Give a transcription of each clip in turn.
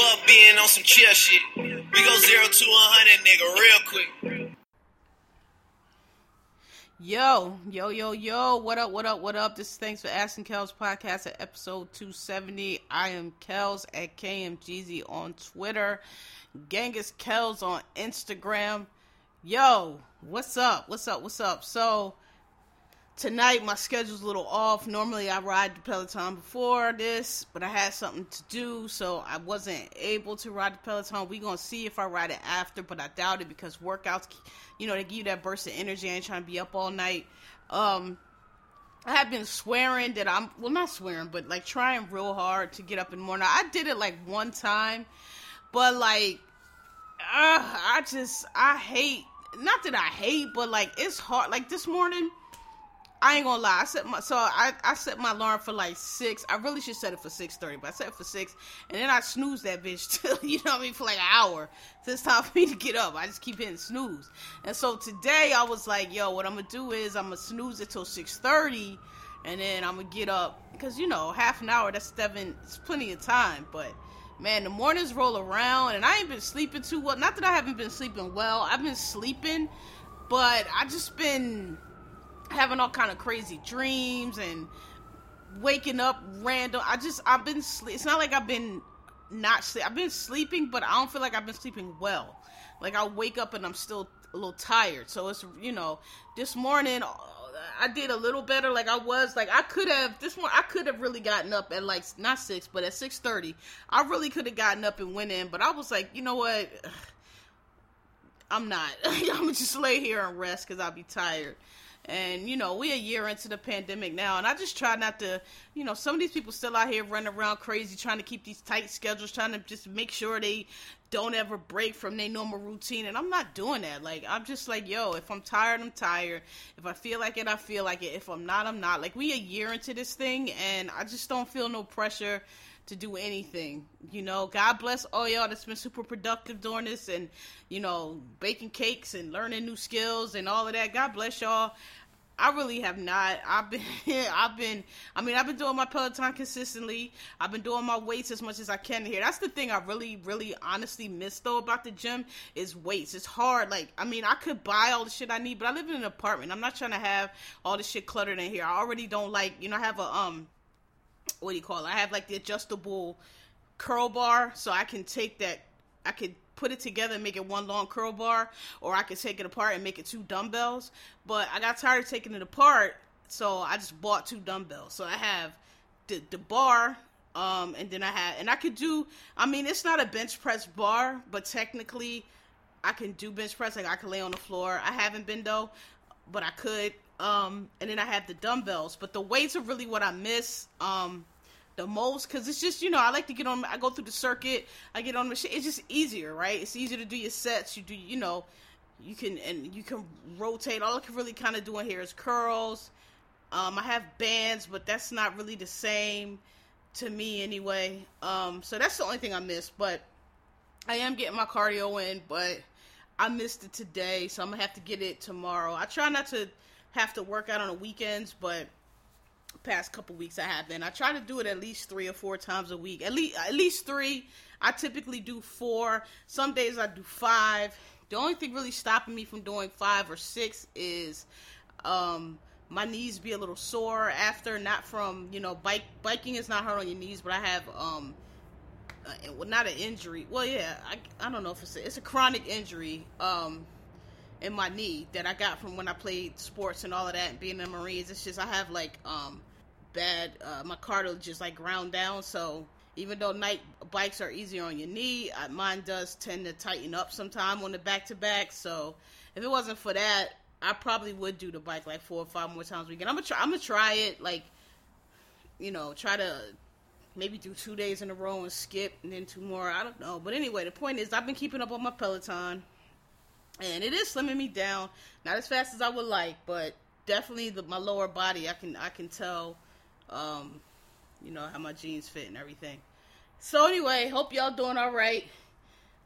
Fuck being on some chill shit. We go zero to a hundred, nigga, real quick. Yo, yo, yo, yo, what up, what up, what up? This is Thanks for Asking Kels podcast at episode 270. I am Kels at KMGZ on Twitter, Genghis Kels on Instagram. Yo, what's up, what's up, what's up? So, tonight my schedule's a little off. Normally I ride the Peloton before this, but I had something to do, so I wasn't able to ride the Peloton. We gonna see if I ride it after, but I doubt it because workouts, you know, they give you that burst of energy. I ain't trying to be up all night. Um, I have been swearing that I'm well, not swearing, but like trying real hard to get up in the morning. I did it like one time, but like, uh, I just I hate. Not that I hate, but like it's hard. Like this morning. I ain't gonna lie. I set my so I, I set my alarm for like six. I really should set it for six thirty, but I set it for six, and then I snooze that bitch till you know what I mean for like an hour. So it's time for me to get up. I just keep hitting snooze, and so today I was like, yo, what I'm gonna do is I'm gonna snooze it till six thirty, and then I'm gonna get up because you know half an hour that's seven. It's plenty of time, but man, the mornings roll around, and I ain't been sleeping too well. Not that I haven't been sleeping well. I've been sleeping, but I just been having all kind of crazy dreams and waking up random. I just I've been sleep. It's not like I've been not sleep. I've been sleeping, but I don't feel like I've been sleeping well. Like I wake up and I'm still a little tired. So it's you know this morning uh, I did a little better. Like I was like I could have this one I could have really gotten up at like not six but at six thirty. I really could have gotten up and went in, but I was like you know what. I'm not. I'm gonna just lay here and rest because I'll be tired. And you know, we're a year into the pandemic now, and I just try not to, you know, some of these people still out here running around crazy, trying to keep these tight schedules, trying to just make sure they don't ever break from their normal routine. And I'm not doing that. Like, I'm just like, yo, if I'm tired, I'm tired. If I feel like it, I feel like it. If I'm not, I'm not. Like, we a year into this thing, and I just don't feel no pressure to do anything. You know, God bless all y'all that's been super productive during this and, you know, baking cakes and learning new skills and all of that. God bless y'all. I really have not. I've been, I've been, I mean, I've been doing my Peloton consistently. I've been doing my weights as much as I can here. That's the thing I really, really honestly miss though about the gym is weights. It's hard. Like, I mean, I could buy all the shit I need, but I live in an apartment. I'm not trying to have all the shit cluttered in here. I already don't like, you know, I have a, um, what do you call it? I have like the adjustable curl bar, so I can take that. I could put it together and make it one long curl bar, or I could take it apart and make it two dumbbells. But I got tired of taking it apart, so I just bought two dumbbells. So I have the the bar, um, and then I have, and I could do. I mean, it's not a bench press bar, but technically, I can do bench press. Like I can lay on the floor. I haven't been though, but I could. Um, and then I have the dumbbells, but the weights are really what I miss. Um, the most because it's just you know I like to get on. I go through the circuit. I get on the machine. It's just easier, right? It's easier to do your sets. You do you know you can and you can rotate. All I can really kind of do in here is curls. Um, I have bands, but that's not really the same to me anyway. Um, so that's the only thing I miss. But I am getting my cardio in, but I missed it today, so I'm gonna have to get it tomorrow. I try not to have to work out on the weekends, but past couple weeks I have been. I try to do it at least three or four times a week. At least at least three. I typically do four. Some days I do five. The only thing really stopping me from doing five or six is um my knees be a little sore after not from you know bike biking is not hard on your knees but i have um uh, well, not an injury well yeah i, I don't know if it's a, it's a chronic injury um in my knee that I got from when I played sports and all of that and being in the Marines. It's just I have like um bad uh, my cartilage is like ground down, so even though night bikes are easier on your knee, uh, mine does tend to tighten up sometime on the back to back. So if it wasn't for that, I probably would do the bike like four or five more times a week. And I'm gonna try. I'm gonna try it like, you know, try to maybe do two days in a row and skip and then two more. I don't know. But anyway, the point is I've been keeping up on my Peloton. And it is slimming me down. Not as fast as I would like, but definitely the, my lower body. I can I can tell, um, you know how my jeans fit and everything. So anyway, hope y'all doing all right.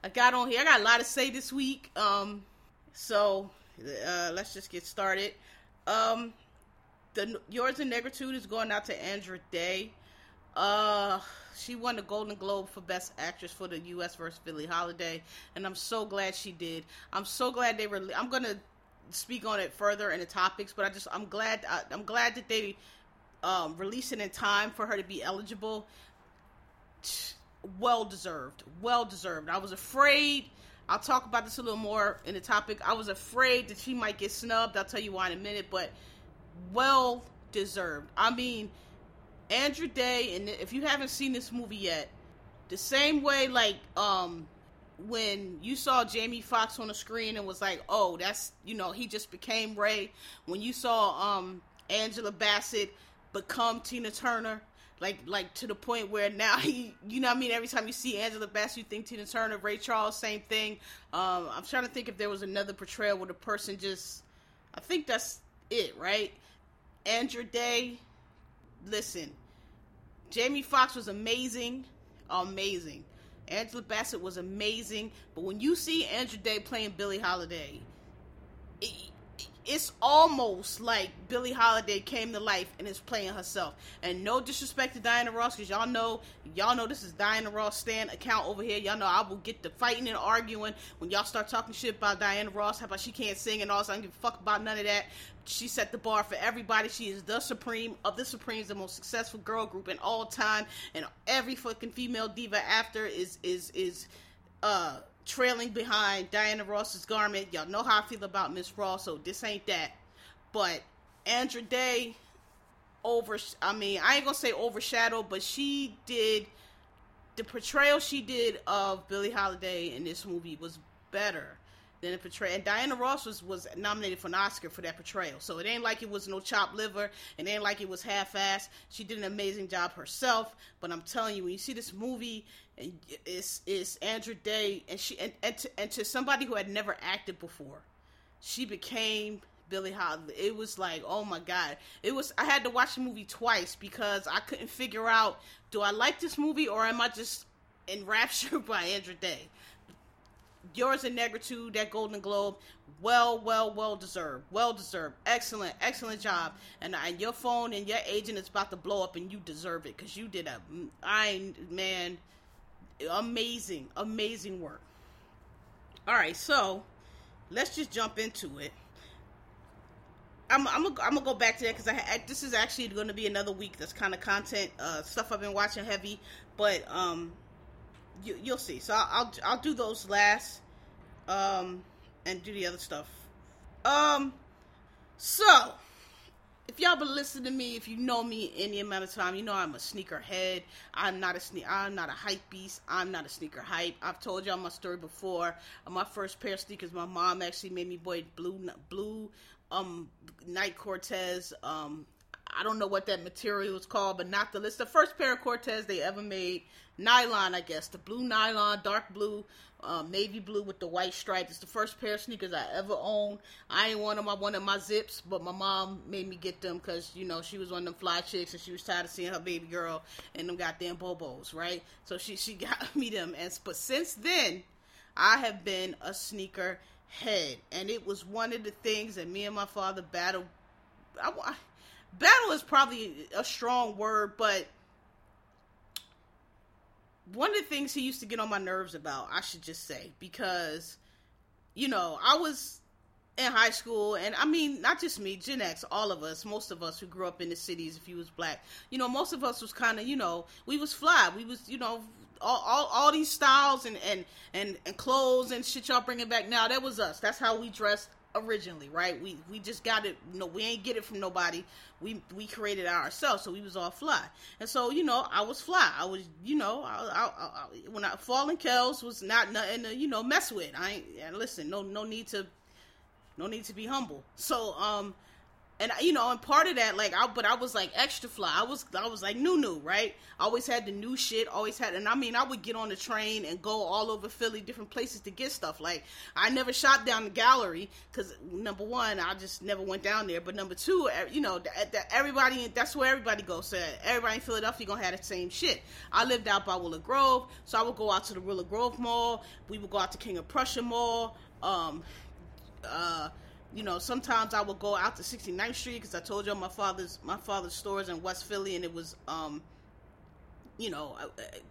I got on here. I got a lot to say this week. Um, so uh, let's just get started. Um, the yours in negritude is going out to Andra Day. Uh, she won the Golden Globe for Best Actress for the U.S. versus Billie Holiday, and I'm so glad she did. I'm so glad they were. I'm gonna speak on it further in the topics, but I just I'm glad I, am glad that they um, released it in time for her to be eligible. Well deserved, well deserved. I was afraid. I'll talk about this a little more in the topic. I was afraid that she might get snubbed. I'll tell you why in a minute, but well deserved. I mean, Andra Day, and if you haven't seen this movie yet, the same way like um when you saw Jamie Foxx on the screen and was like, "Oh, that's you know he just became Ray." When you saw um Angela Bassett become Tina Turner, like like to the point where now he, you know, I mean, every time you see Angela Bassett, you think Tina Turner, Ray Charles, same thing. Um, I'm trying to think if there was another portrayal where the person just, I think that's it, right? Andra Day, listen, Jamie Foxx was amazing, amazing. Angela Bassett was amazing, but when you see Andra Day playing Billie Holiday, it, it's almost like Billie Holiday came to life and is playing herself. And no disrespect to Diana Ross, because y'all know, y'all know this is Diana Ross stand account over here. Y'all know I will get the fighting and arguing when y'all start talking shit about Diana Ross, how about she can't sing and all. So I don't give a fuck about none of that. She set the bar for everybody. She is the supreme of the Supremes, the most successful girl group in all time, and every fucking female diva after is is is uh trailing behind Diana Ross's garment. Y'all know how I feel about Miss Ross, so this ain't that. But Andra Day over I mean, I ain't gonna say overshadowed, but she did the portrayal she did of Billie Holiday in this movie was better than the portrayal. And Diana Ross was, was nominated for an Oscar for that portrayal. So it ain't like it was no chopped liver. It ain't like it was half-assed. She did an amazing job herself. But I'm telling you, when you see this movie and it's it's Andra Day, and she and and to, and to somebody who had never acted before, she became Billie Holiday. It was like, oh my god! It was. I had to watch the movie twice because I couldn't figure out do I like this movie or am I just enraptured by Andra Day. Yours in Negritude, that Golden Globe, well, well, well deserved, well deserved, excellent, excellent job. And uh, and your phone and your agent is about to blow up, and you deserve it because you did a, I man amazing, amazing work. All right, so let's just jump into it. I'm I'm gonna, I'm gonna go back to that because I, I, this is actually going to be another week that's kind of content uh, stuff I've been watching heavy, but um, you, will see. So I'll, I'll, I'll do those last, um, and do the other stuff. Um, so if y'all been listening to me, if you know me any amount of time, you know I'm a sneaker head. I'm not a sne- I'm not a hype beast. I'm not a sneaker hype. I've told y'all my story before. Uh, my first pair of sneakers, my mom actually made me buy blue blue um Nike Cortez. Um, I don't know what that material is called, but not the list. The first pair of Cortez they ever made, nylon, I guess, the blue nylon, dark blue um, navy blue with the white stripe. It's the first pair of sneakers I ever owned. I ain't want them. I wanted my zips, but my mom made me get them because you know she was one of them fly chicks and she was tired of seeing her baby girl and them goddamn bobos, right? So she she got me them. And but since then, I have been a sneaker head, and it was one of the things that me and my father battled. I, battle is probably a strong word, but one of the things he used to get on my nerves about, I should just say, because, you know, I was in high school, and I mean, not just me, Gen X, all of us, most of us who grew up in the cities, if you was black, you know, most of us was kind of, you know, we was fly, we was, you know, all, all, all these styles and, and, and, and clothes and shit y'all bringing back now, that was us. That's how we dressed originally, right? We we just got it. Know, we ain't get it from nobody. We we created ourselves, so we was all fly. And so you know, I was fly. I was you know, I, I, I, when I falling Kels was not nothing to you know mess with. I ain't listen. No no need to no need to be humble. So um, and you know, and part of that, like, I but I was like extra fly. I was I was like new new, right? I always had the new shit. Always had, and I mean, I would get on the train and go all over Philly, different places to get stuff. Like, I never shot down the gallery because number one, I just never went down there. But number two, you know, that everybody that's where everybody goes. So everybody in Philadelphia gonna have the same shit. I lived out by Willow Grove, so I would go out to the Willow Grove Mall. We would go out to King of Prussia Mall. Um, uh you know, sometimes I would go out to 69th Street because I told you my father's my father's stores in West Philly, and it was, um, you know,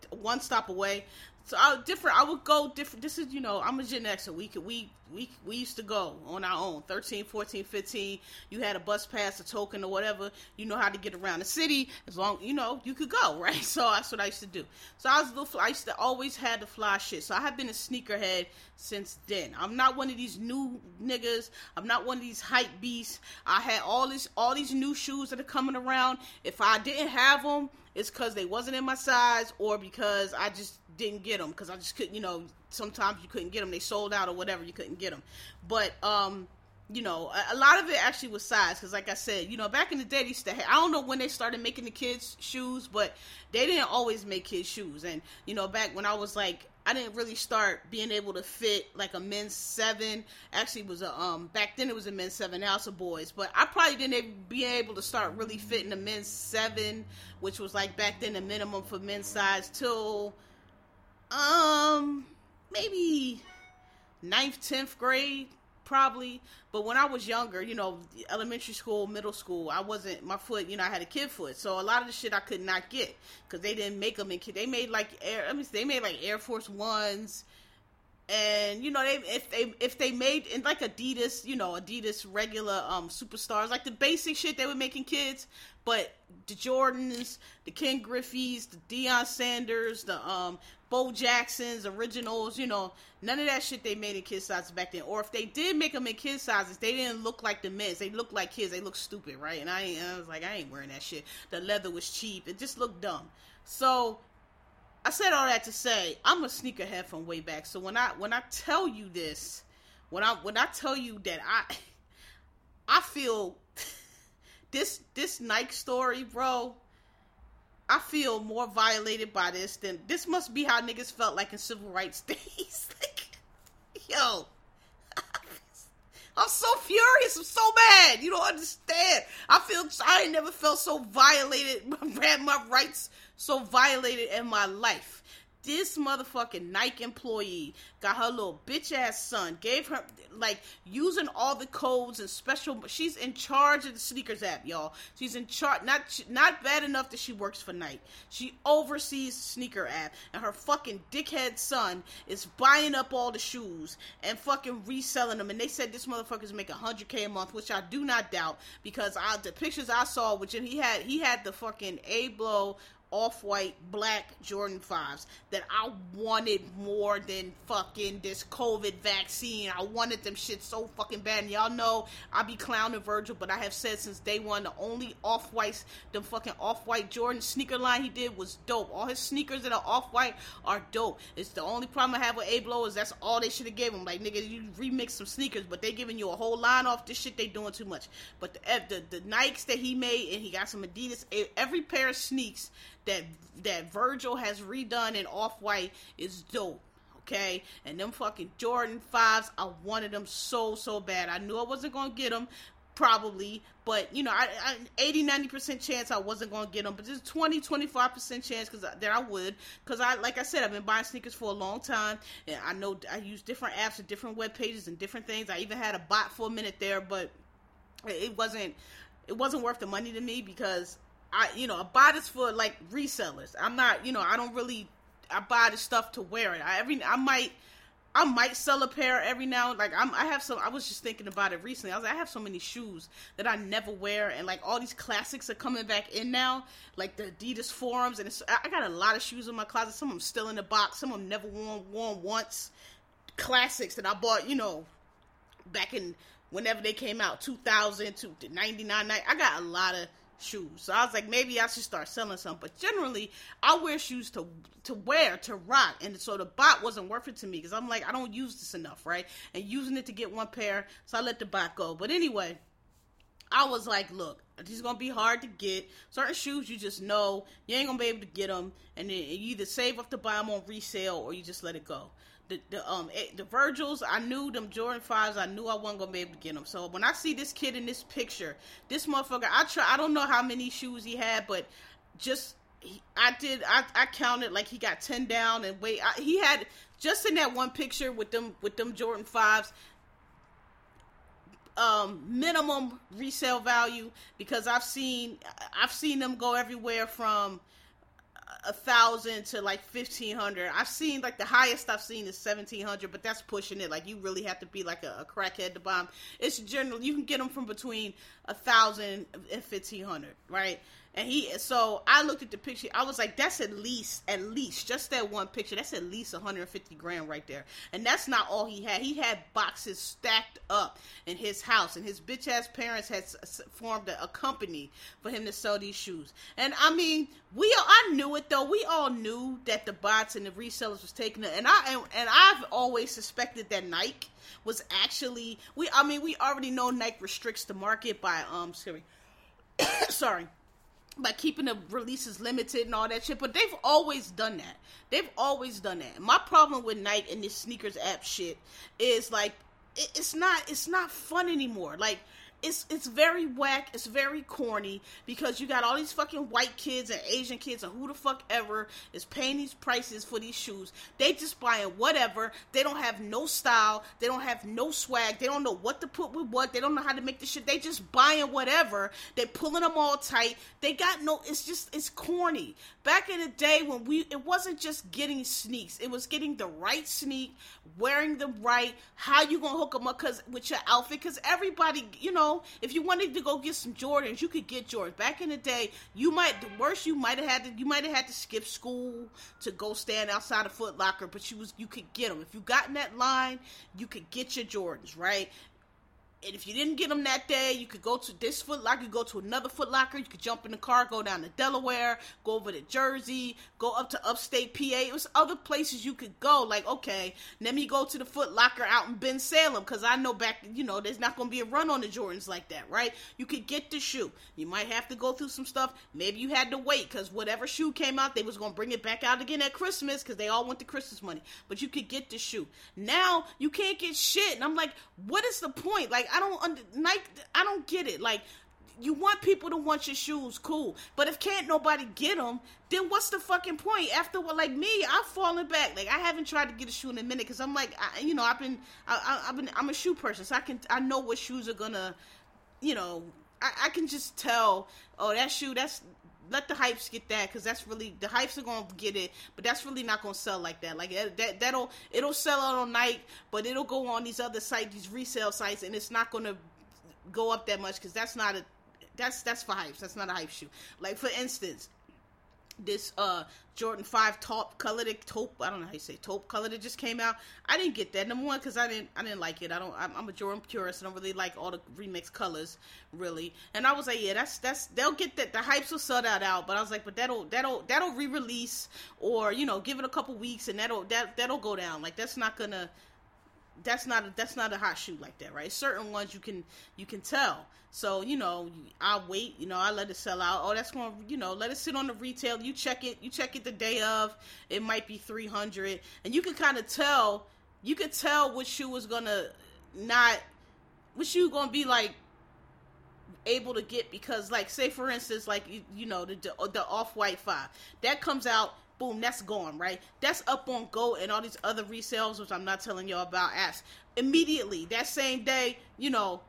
one stop away. So I different. I would go different. This is you know I'm a Gen Xer. We could we we we used to go on our own. 13, 14, 15. You had a bus pass, a token, or whatever. You know how to get around the city as long you know you could go right. So that's what I used to do. So I was a little. I used to always had the fly shit. So I have been a sneakerhead since then. I'm not one of these new niggas. I'm not one of these hype beasts. I had all this all these new shoes that are coming around. If I didn't have them, it's because they wasn't in my size or because I just didn't get them because I just couldn't, you know, sometimes you couldn't get them. They sold out or whatever. You couldn't get them. But, um, you know, a, a lot of it actually was size because, like I said, you know, back in the day, they used to. Have, I don't know when they started making the kids shoes, but they didn't always make kids shoes. And you know, back when I was like, I didn't really start being able to fit like a men's seven. Actually, was a um back then it was a men's seven. Now it's a boys, but I probably didn't be able to start really fitting a men's seven, which was like back then the minimum for men's size till um, maybe ninth, tenth grade, probably. But when I was younger, you know, elementary school, middle school, I wasn't my foot. You know, I had a kid foot, so a lot of the shit I could not get because they didn't make them in kid. They made like air. I mean, they made like Air Force Ones, and you know, they if they if they made in like Adidas, you know, Adidas regular um superstars, like the basic shit they were making kids, but the Jordans, the Ken Griffey's, the Deion Sanders, the um Bo Jackson's originals, you know, none of that shit they made in kid sizes back then. Or if they did make them in kid sizes, they didn't look like the men's. They looked like kids. They looked stupid, right? And I, I was like, I ain't wearing that shit. The leather was cheap. It just looked dumb. So I said all that to say I'm a sneakerhead from way back. So when I when I tell you this, when I when I tell you that I I feel this this Nike story, bro. I feel more violated by this than this must be how niggas felt like in civil rights days. like, yo, I'm so furious. I'm so mad. You don't understand. I feel I never felt so violated, had my rights so violated in my life this motherfucking Nike employee got her little bitch ass son, gave her like using all the codes and special. She's in charge of the sneakers app, y'all. She's in charge. Not not bad enough that she works for Nike. She oversees sneaker app, and her fucking dickhead son is buying up all the shoes and fucking reselling them. And they said this motherfucker's making hundred k a month, which I do not doubt because I, the pictures I saw, which he had, he had the fucking Abloh off white black Jordan 5s that I wanted more than fucking this COVID vaccine. I wanted them shit so fucking bad. And y'all know I be clowning Virgil, but I have said since day one the only off whites, the fucking off white Jordan sneaker line he did was dope. All his sneakers that are off white are dope. It's the only problem I have with Abloh is that's all they should have gave him. Like nigga, you remix some sneakers, but they giving you a whole line off this shit. They doing too much. But the the, the Nikes that he made and he got some Adidas. Every pair of sneaks that that Virgil has redone in off white is dope. Okay, and them fucking Jordan fives, I wanted them so so bad. I knew I wasn't gonna get them, probably, but you know, I, I 80 90 percent chance I wasn't gonna get them, but there's 20 25 percent chance because that I would, because I like I said I've been buying sneakers for a long time, and I know I use different apps and different web pages and different things. I even had a bot for a minute there, but it wasn't it wasn't worth the money to me because I you know I buy this for like resellers. I'm not you know I don't really I buy the stuff to wear it. I every I might I might sell a pair every now like I'm I have some I was just thinking about it recently. I was like, I have so many shoes that I never wear and like all these classics are coming back in now, like the Adidas forums and I got a lot of shoes in my closet. Some of them still in the box, some of them never worn worn once. Classics that I bought, you know, back in whenever they came out, 2000 to 99. I got a lot of shoes. So I was like, maybe I should start selling some. But generally, I wear shoes to to wear to rock, and so the bot wasn't worth it to me because I'm like, I don't use this enough, right? And using it to get one pair, so I let the bot go. But anyway. I was like, look, these gonna be hard to get. Certain shoes you just know you ain't gonna be able to get them, and then you either save up to buy them on resale or you just let it go. The, the um eh, the Virgils, I knew them Jordan fives. I knew I wasn't gonna be able to get them. So when I see this kid in this picture, this motherfucker, I try. I don't know how many shoes he had, but just he, I did. I, I counted like he got ten down and wait. I, he had just in that one picture with them with them Jordan fives um, minimum resale value because I've seen I've seen them go everywhere from a thousand to like fifteen hundred. I've seen like the highest I've seen is seventeen hundred, but that's pushing it. Like you really have to be like a, a crackhead to them. It's general. You can get them from between a thousand and fifteen hundred, right? And he, so I looked at the picture. I was like, that's at least, at least, just that one picture. That's at least 150 grand right there. And that's not all he had. He had boxes stacked up in his house, and his bitch ass parents had formed a, a company for him to sell these shoes. And I mean, we, all, I knew it though. We all knew that the bots and the resellers was taking it. And I, and, and I've always suspected that Nike was actually, we, I mean, we already know Nike restricts the market by, um, sorry, sorry by keeping the releases limited and all that shit, but they've always done that. They've always done that. My problem with Nike and this sneakers app shit is like it, it's not it's not fun anymore. Like it's it's very whack. It's very corny because you got all these fucking white kids and Asian kids and who the fuck ever is paying these prices for these shoes. They just buying whatever. They don't have no style. They don't have no swag. They don't know what to put with what. They don't know how to make the shit. They just buying whatever. They pulling them all tight. They got no. It's just it's corny. Back in the day when we, it wasn't just getting sneaks. It was getting the right sneak, wearing them right. How you gonna hook them up? Cause with your outfit, cause everybody, you know if you wanted to go get some Jordans, you could get Jordans. Back in the day, you might the worst you might have had to you might have had to skip school to go stand outside of Foot Locker, but you was you could get them. If you got in that line, you could get your Jordans, right? And if you didn't get them that day, you could go to this Foot Locker, you could go to another Foot Locker, you could jump in the car, go down to Delaware, go over to Jersey, go up to upstate PA. It was other places you could go. Like, okay, let me go to the Foot Locker out in Bensalem, because I know back, you know, there's not going to be a run on the Jordans like that, right? You could get the shoe. You might have to go through some stuff. Maybe you had to wait because whatever shoe came out, they was going to bring it back out again at Christmas because they all want the Christmas money. But you could get the shoe. Now you can't get shit, and I'm like, what is the point? Like, I don't under Nike. I don't get it. Like you want people to want your shoes, cool. But if can't nobody get them, then what's the fucking point? After what, like me, I've fallen back. Like I haven't tried to get a shoe in a minute because I'm like, I, you know, I've been, I, have been, I'm a shoe person, so I can, I know what shoes are gonna, you know, I, I can just tell. Oh, that shoe, that's let the hypes get that because that's really the hypes are gonna get it, but that's really not gonna sell like that. Like eh, that that'll it'll sell out on Nike, but it'll go on these other sites, these resale sites, and it's not gonna go up that much because that's not a that's that's for hypes. That's not a hype shoe. Like for instance, this uh Jordan Five top color, the taupe. I don't know how you say taupe color that just came out. I didn't get that number one because I didn't I didn't like it. I don't. I'm, I'm, a Jordan purist. I don't really like all the remix colors really. And I was like, yeah, that's that's they'll get that. The hypes will sell that out. But I was like, but that'll that'll that'll re-release or you know give it a couple weeks and that'll that that'll go down. Like that's not gonna that's not a, that's not a hot shoe like that, right? Certain ones you can you can tell. So you know, I wait. You know, I let it sell out. Oh, that's going. to You know, let it sit on the retail. You check it. You check it the day of. It might be three hundred, and you can kind of tell. You can tell which shoe is gonna not. Which shoe gonna be like able to get because like say for instance like you, you know the the off white five that comes out boom, that's gone, right? That's up on Go and all these other resales, which I'm not telling y'all about. As immediately that same day, you know,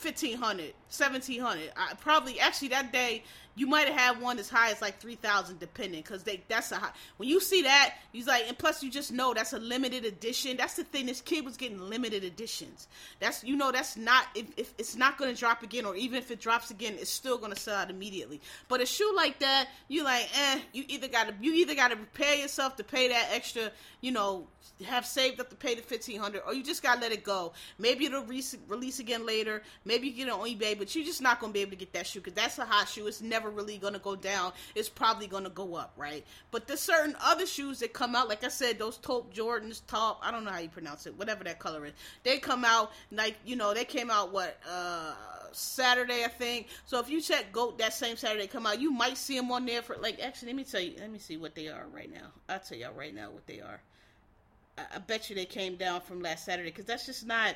1500 1700 I probably actually that day you might have had one as high as like 3000 depending because they that's a high when you see that he's like and plus you just know that's a limited edition. That's the thing this kid was getting limited editions. That's you know that's not if, if it's not going to drop again or even if it drops again it's still going to sell out immediately. But a shoe like that you like eh you either got to you either got to prepare yourself to pay that extra you know have saved up to pay the 1500 or you just got to let it go. Maybe it'll re- release again later. Maybe you get it on ebay but you're just not going to be able to get that shoe because that's a hot shoe. It's never really gonna go down. It's probably gonna go up, right? But there's certain other shoes that come out, like I said, those taupe Jordans, top, I don't know how you pronounce it, whatever that color is. They come out like you know, they came out what uh Saturday, I think. So if you check Goat that same Saturday come out, you might see them on there for like. Actually, let me tell you. Let me see what they are right now. I'll tell y'all right now what they are. I, I bet you they came down from last Saturday because that's just not.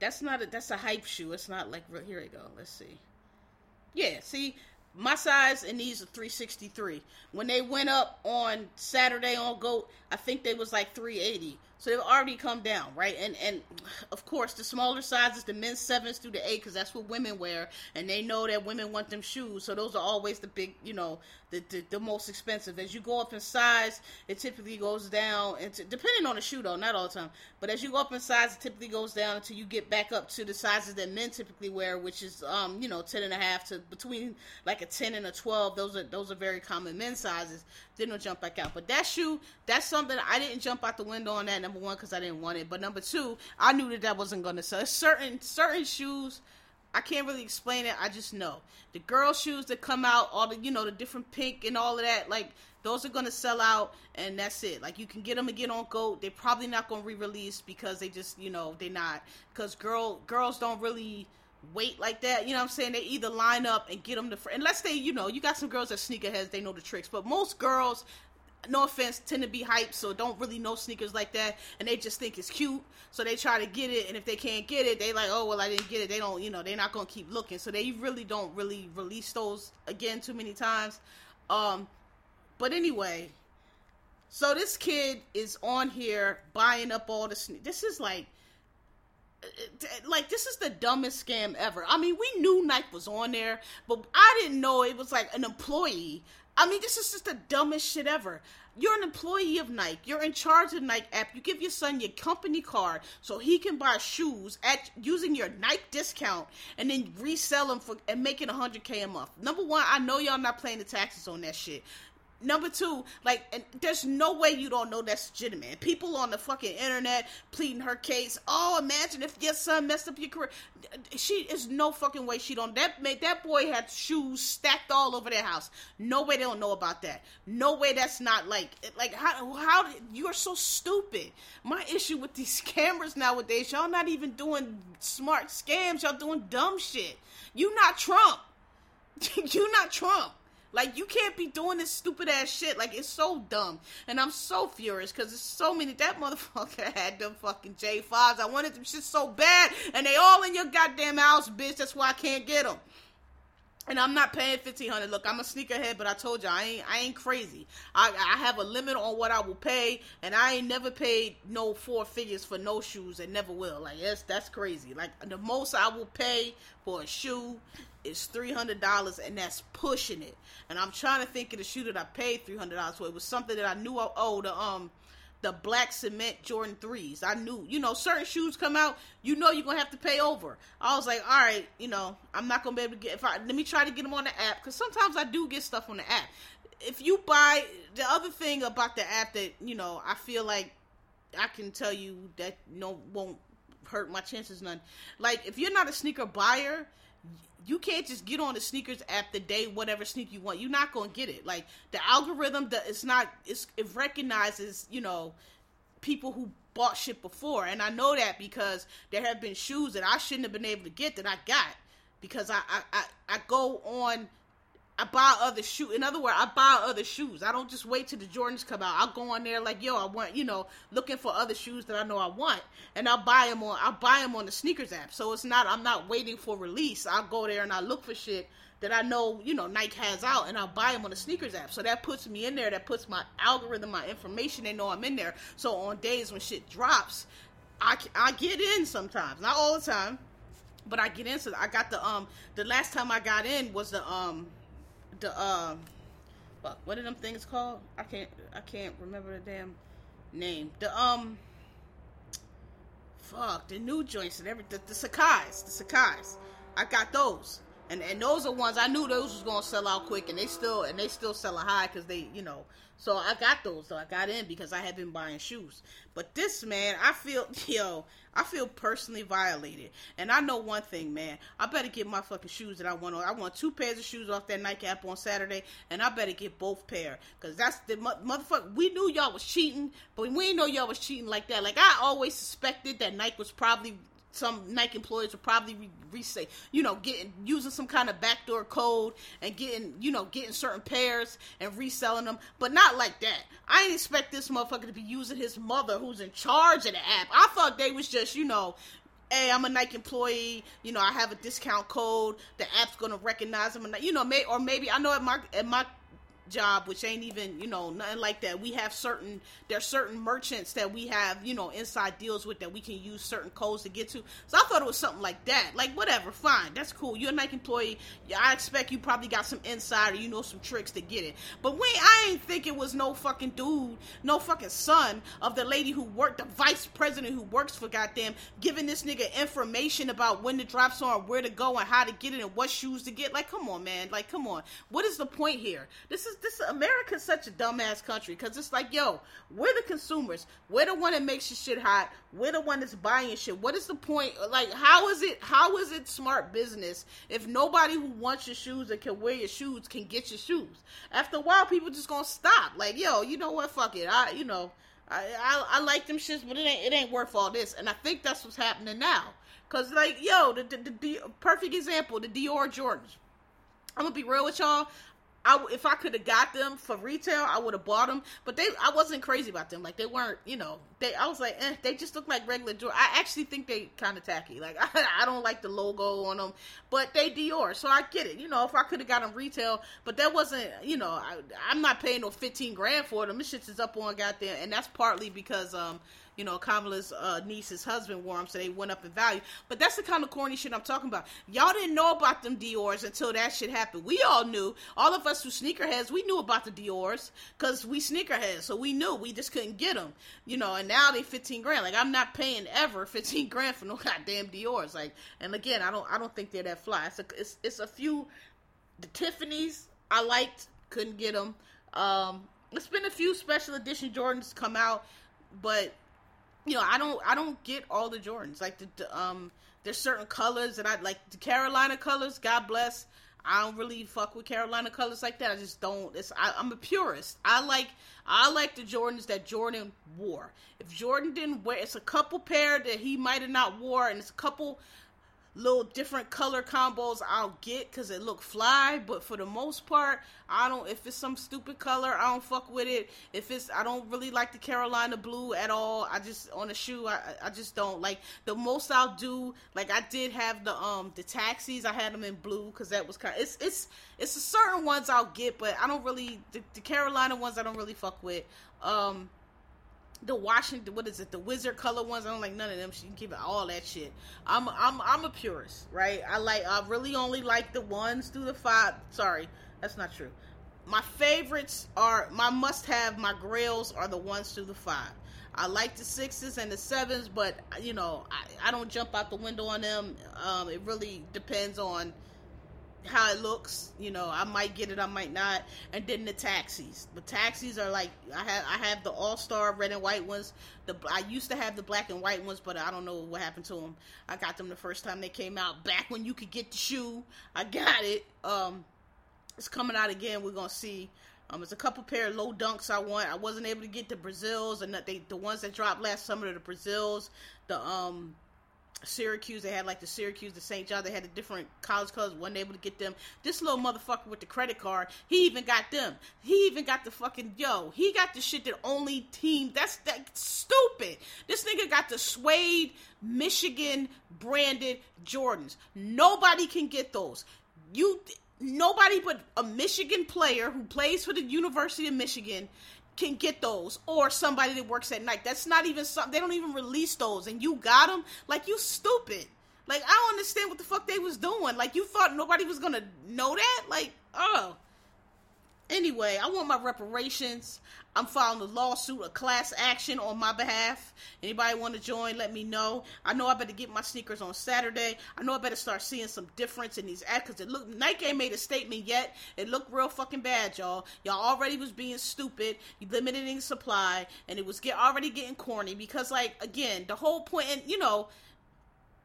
That's not a that's a hype shoe. It's not like here we go. Let's see. Yeah, see, my size and these are 363. When they went up on Saturday on Goat, I think they was like 380. So they've already come down, right? And and of course the smaller sizes, the men's sevens through the eight, because that's what women wear, and they know that women want them shoes. So those are always the big, you know, the the, the most expensive. As you go up in size, it typically goes down. And depending on the shoe though, not all the time, but as you go up in size, it typically goes down until you get back up to the sizes that men typically wear, which is um you know 10 and a half to between like a 10 and a 12. Those are those are very common men's sizes. Then they'll jump back out. But that shoe, that's something I didn't jump out the window on that number one because I didn't want it, but number two, I knew that that wasn't to sell. Certain certain shoes, I can't really explain it. I just know the girl shoes that come out, all the you know the different pink and all of that, like those are gonna sell out, and that's it. Like you can get them again on Goat. They're probably not gonna re-release because they just you know they're not because girl girls don't really wait like that. You know what I'm saying? They either line up and get them to fr- unless they, you know, you got some girls that sneakerheads, they know the tricks. But most girls, no offense, tend to be hyped, so don't really know sneakers like that, and they just think it's cute, so they try to get it, and if they can't get it, they like, oh well, I didn't get it. They don't, you know, they're not gonna keep looking, so they really don't really release those again too many times. Um, but anyway, so this kid is on here buying up all the sne- This is like like this is the dumbest scam ever. I mean, we knew Nike was on there, but I didn't know it was like an employee I mean, this is just the dumbest shit ever. You're an employee of Nike. You're in charge of Nike app. You give your son your company card so he can buy shoes at using your Nike discount and then resell them for and making 100k a month. Number one, I know y'all not paying the taxes on that shit. Number two, like, and there's no way you don't know that's legitimate. People on the fucking internet pleading her case. Oh, imagine if your son messed up your career. She is no fucking way she don't. That made that boy had shoes stacked all over their house. No way they don't know about that. No way that's not like like how how you're so stupid. My issue with these scammers nowadays, y'all not even doing smart scams. Y'all doing dumb shit. You not Trump. you not Trump. Like you can't be doing this stupid ass shit. Like it's so dumb, and I'm so furious because there's so many. That motherfucker had them fucking J fives. I wanted them shit so bad, and they all in your goddamn house, bitch. That's why I can't get them. And I'm not paying fifteen hundred. Look, I'm a sneakerhead, but I told you I ain't I ain't crazy. I I have a limit on what I will pay, and I ain't never paid no four figures for no shoes, and never will. Like yes, that's crazy. Like the most I will pay for a shoe is three hundred dollars, and that's pushing it. And I'm trying to think of the shoe that I paid three hundred dollars for. It was something that I knew I owed. Um, the black cement Jordan threes. I knew, you know, certain shoes come out, you know, you're gonna have to pay over. I was like, all right, you know, I'm not gonna be able to get. If I let me try to get them on the app, because sometimes I do get stuff on the app. If you buy the other thing about the app that you know, I feel like I can tell you that no won't hurt my chances none. Like if you're not a sneaker buyer you can't just get on the sneakers app the day whatever sneaker you want. You're not gonna get it. Like the algorithm, that it's not. It's, it recognizes you know people who bought shit before, and I know that because there have been shoes that I shouldn't have been able to get that I got because I I, I, I go on I buy other shoes. In other words, I buy other shoes. I don't just wait till the Jordans come out. I'll go on there like, yo, I want, you know, looking for other shoes that I know I want, and I'll buy them on. I'll buy them on the sneakers app. So it's not. I'm not waiting for release. I'll go there and I look for shit that I know, you know, Nike has out, and I'll buy them on the sneakers app. So that puts me in there. That puts my algorithm, my information. They know I'm in there. So on days when shit drops, I I get in sometimes, not all the time, but I get in. So I got the um the last time I got in was the um the um fuck, what are them things called? I can't I can't remember the damn name. The um fuck, the new joints and everything the, the Sacai's, the Sacai's. I got those. And and those are ones I knew those was gonna sell out quick and they still and they still sell selling high because they, you know, so I got those. So I got in because I had been buying shoes. But this man, I feel yo, I feel personally violated. And I know one thing, man. I better get my fucking shoes that I want on. I want two pairs of shoes off that Nike app on Saturday, and I better get both pair because that's the motherfucker. We knew y'all was cheating, but we didn't know y'all was cheating like that. Like I always suspected that Nike was probably some Nike employees are probably re- you know, getting using some kind of backdoor code and getting, you know, getting certain pairs and reselling them, but not like that. I didn't expect this motherfucker to be using his mother, who's in charge of the app. I thought they was just, you know, hey, I'm a Nike employee. You know, I have a discount code. The app's gonna recognize them, and you know, may or maybe I know at my at my job, which ain't even, you know, nothing like that. We have certain, there's certain merchants that we have, you know, inside deals with that we can use certain codes to get to. So I thought it was something like that. Like, whatever, fine, that's cool. You're a Nike employee. I expect you probably got some insider, you know, some tricks to get it. But we, I ain't think it was no fucking dude, no fucking son of the lady who worked, the vice president who works for goddamn, giving this nigga information about when the drops are, where to go, and how to get it, and what shoes to get. Like, come on, man. Like, come on. What is the point here? This is this America's such a dumbass country because it's like, yo, we're the consumers. We're the one that makes your shit hot. We're the one that's buying shit. What is the point? Like, how is it? How is it smart business if nobody who wants your shoes and can wear your shoes can get your shoes? After a while, people just gonna stop. Like, yo, you know what? Fuck it. I, you know, I, I, I like them shits, but it ain't, it ain't worth all this. And I think that's what's happening now. Cause like, yo, the, the, the, the perfect example, the Dior Jordans. I'm gonna be real with y'all. I, if I could have got them for retail, I would have bought them. But they, I wasn't crazy about them. Like they weren't, you know, they. I was like, eh, they just look like regular Jordan. I actually think they kind of tacky. Like I, I don't like the logo on them, but they Dior, so I get it. You know, if I could have got them retail, but that wasn't, you know, I, I'm not paying no 15 grand for them. This shit is up on goddamn, and that's partly because um you know, Kamala's uh, niece's husband wore them, so they went up in value. But that's the kind of corny shit I'm talking about. Y'all didn't know about them Dior's until that shit happened. We all knew. All of us who sneakerheads, we knew about the Dior's because we sneakerheads, so we knew. We just couldn't get them, you know. And now they 15 grand. Like I'm not paying ever 15 grand for no goddamn Dior's. Like, and again, I don't, I don't think they're that fly. It's a, it's, it's a few. The Tiffany's I liked, couldn't get them. Um, it's been a few special edition Jordans come out, but you know, I don't I don't get all the Jordans. Like the, the um there's certain colors that I like the Carolina colors, God bless. I don't really fuck with Carolina colors like that. I just don't. It's I, am a purist. I like I like the Jordans that Jordan wore. If Jordan didn't wear, it's a couple pair that he might have not wore, and it's a couple little different color combos I'll get because it look fly. But for the most part, I don't. If it's some stupid color, I don't fuck with it. If it's, I don't really like the Carolina blue at all. I just on a shoe, I I just don't like. The most I'll do, like I did have the um the taxis. I had them in blue because that was kind. Of, it's it's it's a certain ones I'll get, but I don't really the, the Carolina ones I don't really fuck with. Um the Washington, what is it? The wizard color ones. I don't like none of them. She can keep it all that shit. I'm I'm I'm a purist, right? I like I really only like the ones through the five. Sorry, that's not true. My favorites are my must have. My grails are the ones through the five. I like the sixes and the sevens, but you know I, I don't jump out the window on them. Um, it really depends on how it looks. You know, I might get it, I might not. And then the taxis. The taxis are like I have I have the all star red and white ones. The I used to have the black and white ones, but I don't know what happened to them. I got them the first time they came out, back when you could get the shoe. I got it. Um, it's coming out again. We're gonna see. Um, there's a couple pair of low dunks I want. I wasn't able to get the Brazils and they, the ones that dropped last summer. The Brazils, the um Syracuse, they had like the Syracuse, the St. John, they had the different college colors, wasn't able to get them. This little motherfucker with the credit card, he even got them. He even got the fucking yo, he got the shit that only team that's that stupid. This nigga got the suede Michigan branded Jordans. Nobody can get those. You nobody but a Michigan player who plays for the University of Michigan can get those or somebody that works at Nike. That's not even something they don't even release those and you got them like you stupid. Like I don't understand what the fuck they was doing. Like you thought nobody was going to know that? Like, oh. Anyway, I want my reparations. I'm filing a lawsuit, a class action on my behalf. Anybody want to join, let me know. I know I better get my sneakers on Saturday. I know I better start seeing some difference in these ads because it looked Nike ain't made a statement yet. It looked real fucking bad, y'all. Y'all already was being stupid, limiting supply, and it was get already getting corny because like again, the whole point. point and you know,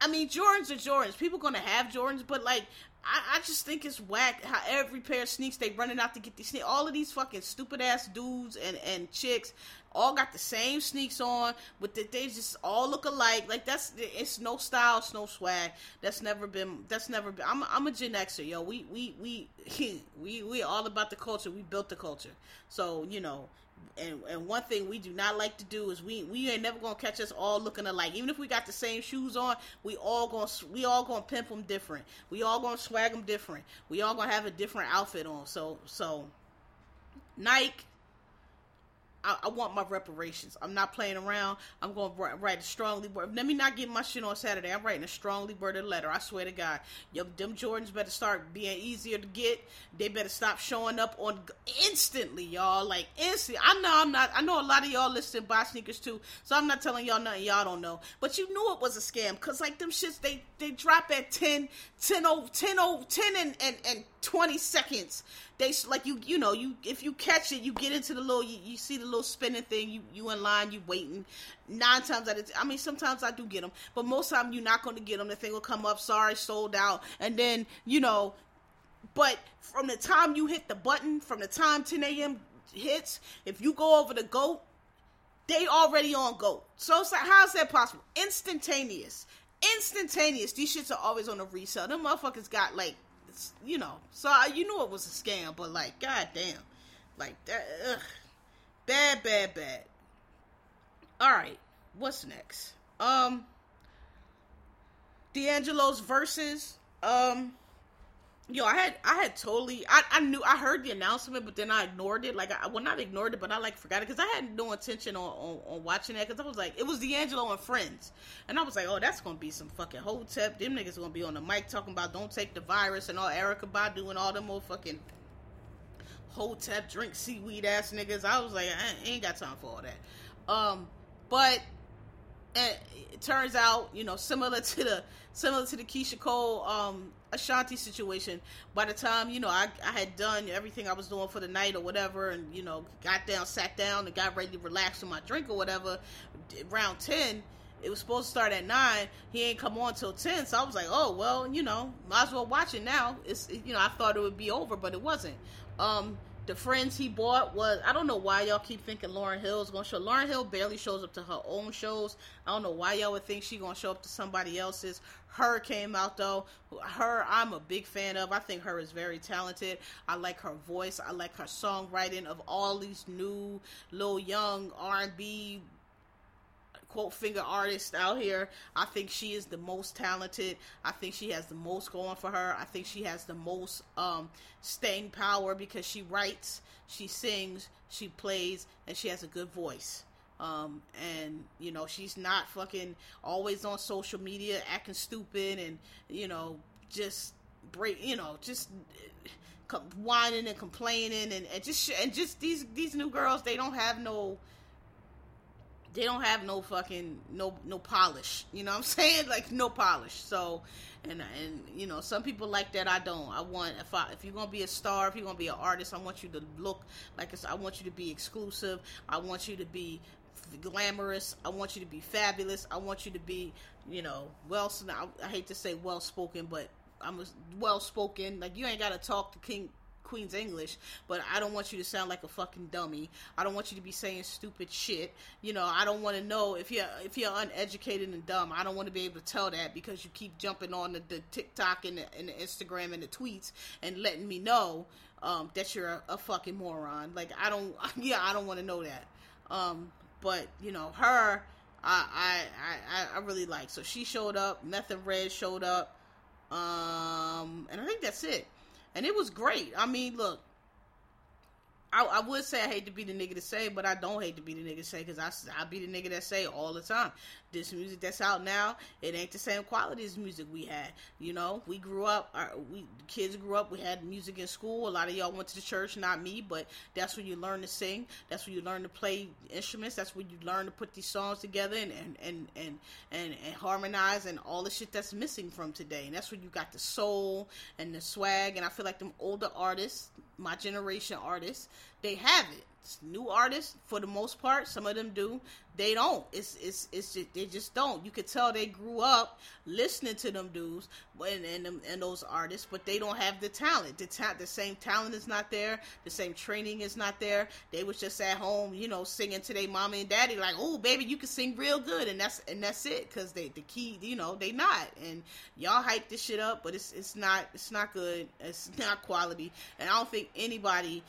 I mean Jordans are Jordans. People gonna have Jordans, but like I, I just think it's whack how every pair of sneaks they running out to get these sneaks. All of these fucking stupid ass dudes and and chicks all got the same sneaks on, but the, they just all look alike. Like that's it's no style, it's no swag. That's never been. That's never been. I'm I'm a Gen Xer, yo. We we we we we all about the culture. We built the culture. So you know, and and one thing we do not like to do is we we ain't never gonna catch us all looking alike. Even if we got the same shoes on, we all gonna we all gonna pimp them different. We all gonna swag them different. We all gonna have a different outfit on. So so Nike I, I, want my reparations. I'm not playing around. I'm going to write a strongly worded. Let me not get my shit on Saturday. I'm writing a strongly worded letter. I swear to God. Yo, them Jordans better start being easier to get. They better stop showing up on instantly, y'all. Like instantly. I know I'm not. I know a lot of y'all listen buy sneakers too. So I'm not telling y'all nothing y'all don't know. But you knew it was a scam because like them shits they they drop at 10, 10, 10, 10, 10 and, and, and 20 seconds they like you you know you if you catch it you get into the little you, you see the little spinning thing you you in line you waiting. Nine times out of I mean sometimes I do get them but most of the time you're not going to get them the thing will come up sorry sold out. And then you know but from the time you hit the button from the time 10 a.m hits if you go over the goat they already on goat. So it's like how's that possible? Instantaneous. Instantaneous. These shits are always on a resale them motherfuckers got like you know, so I, you knew it was a scam, but like, goddamn, like that, ugh. bad, bad, bad. All right, what's next? Um, D'Angelo's Verzuz. Um, yo, I had I had totally I, I knew I heard the announcement, but then I ignored it. Like I well not ignored it, but I like forgot it because I had no intention on, on, on watching that because I was like it was D'Angelo and friends, and I was like oh that's gonna be some fucking hotep. Them niggas gonna be on the mic talking about don't take the virus and all Erykah Badu and all them old fucking hotep drink seaweed ass niggas. I was like I ain't got time for all that. Um, but and it turns out you know similar to the similar to the Keyshia Cole um Ashanti situation. By the time you know I, I had done everything I was doing for the night or whatever, and you know got down, sat down, and got ready to relax with my drink or whatever. Round ten, it was supposed to start at nine. He ain't come on till ten, so I was like, oh well, you know, might as well watch it now. It's you know I thought it would be over, but it wasn't. Um, the friends he bought was I don't know why y'all keep thinking Lauryn Hill is gonna show. Lauryn Hill barely shows up to her own shows. I don't know why y'all would think she gonna show up to somebody else's. H.E.R. came out though. H.E.R. I'm a big fan of. I think her is very talented. I like her voice. I like her songwriting. Of all these new little young R&B quote finger artist out here. I think she is the most talented. I think she has the most going for her. I think she has the most um, staying power because she writes, she sings, she plays, and she has a good voice. Um, and you know she's not fucking always on social media acting stupid and you know just break you know just uh, whining and complaining and, and just and just these these new girls they don't have no they don't have no fucking no no polish. You know what I'm saying? Like no polish. So and and you know some people like that. I don't. I want if I if you're gonna be a star, if you're gonna be an artist, I want you to look like I want you to be exclusive. I want you to be glamorous. I want you to be fabulous. I want you to be you know well. I, I hate to say well spoken, but I'm well spoken. Like you ain't gotta talk to King Queen's English, but I don't want you to sound like a fucking dummy. I don't want you to be saying stupid shit. You know, I don't want to know if you're if you're uneducated and dumb. I don't want to be able to tell that because you keep jumping on the, the TikTok and the, and the Instagram and the tweets and letting me know um, that you're a, a, fucking moron. Like I don't, yeah, I don't want to know that. Um, but you know, her, I, I, I, I really like. So she showed up. Method Red showed up. Um, and I think that's it and it was great. I mean, look, I, I, would say I hate to be the nigga to say, but I don't hate to be the nigga to say because I, I be the nigga that say all the time. This music that's out now, it ain't the same quality as music we had. You know, we grew up, our, we kids grew up, we had music in school. A lot of y'all went to the church, not me, but that's when you learn to sing. That's when you learn to play instruments. That's when you learn to put these songs together and and and and and, and harmonize and all the shit that's missing from today. And that's when you got the soul and the swag. And I feel like them older artists, my generation artists they have it. New artists for the most part some of them do. They don't. It's it's it's just, they just don't. You could tell they grew up listening to them dudes and and, and those artists but they don't have the talent. The ta- the same talent is not there. The same training is not there. They was just at home you know singing to their mommy and daddy like oh baby you can sing real good. And that's and that's it because they the key you know they not. And y'all hype this shit up but it's it's not it's not good. It's not quality. And i don't think anybody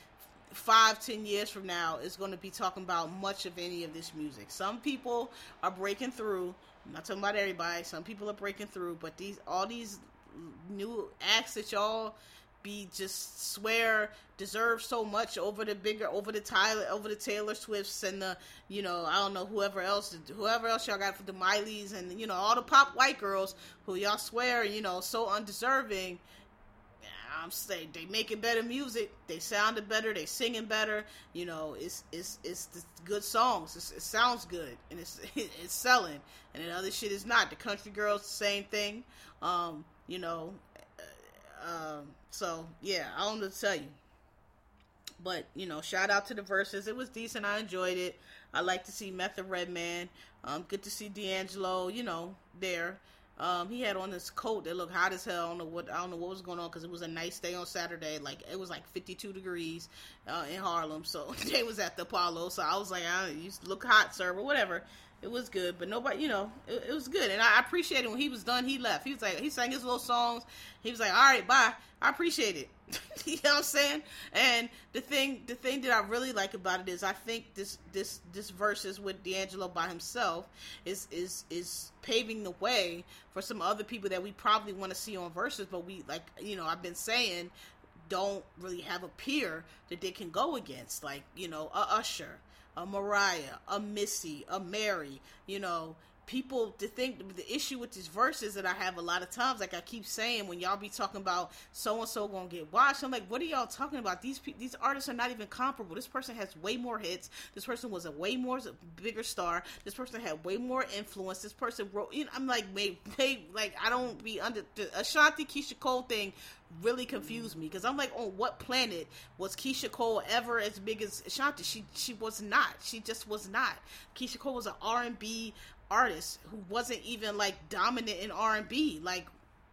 five, ten years from now is going to be talking about much of any of this music. Some people are breaking through. I'm not talking about everybody. Some people are breaking through, but these all these new acts that y'all be just swear deserve so much over the bigger over the Tyler over the Taylor Swifts and the you know I don't know whoever else whoever else y'all got for the Mileys and you know all the pop white girls who y'all swear you know so undeserving I'm saying they making better music. They sounded better. They singing better. You know, it's it's it's, good songs. It's, it sounds good and it's it's selling. And then other shit is not. The country girls, the same thing. Um, you know, uh, um, so yeah, I don't know to tell you. But you know, shout out to the Verzuz. It was decent. I enjoyed it. I like to see Method Redman. Um, good to see D'Angelo. You know, there. Um, he had on this coat that looked hot as hell. I don't know what I don't know what was going on because it was a nice day on Saturday. Like it was like 52 degrees uh, in Harlem, so they was at the Apollo. So I was like, I, "You look hot, sir," but whatever. It was good, but nobody, you know, it, it was good, and I appreciated when he was done. He left. He was like, he sang his little songs. He was like, "All right, bye." I appreciate it. you know what I'm saying? And the thing, the thing that I really like about it is, I think this, this, this Verzuz with D'Angelo by himself is, is, is paving the way for some other people that we probably want to see on Verzuz, but we like, you know, I've been saying don't really have a peer that they can go against, like you know, a Usher, a Mariah, a Missy, a Mary, you know, people to think the issue with these Verzuz that I have a lot of times, like I keep saying, when y'all be talking about so and so gonna get watched, I'm like, what are y'all talking about? These these artists are not even comparable. This person has way more hits. This person was a way more bigger star. This person had way more influence. This person wrote. You know, I'm like, wait, wait, like I don't be under the Ashanti Keyshia Cole thing really confused me because I'm like, on what planet was Keyshia Cole ever as big as Ashanti? She she was not. She just was not. Keyshia Cole was an R and B artist who wasn't even like dominant in R&B. Like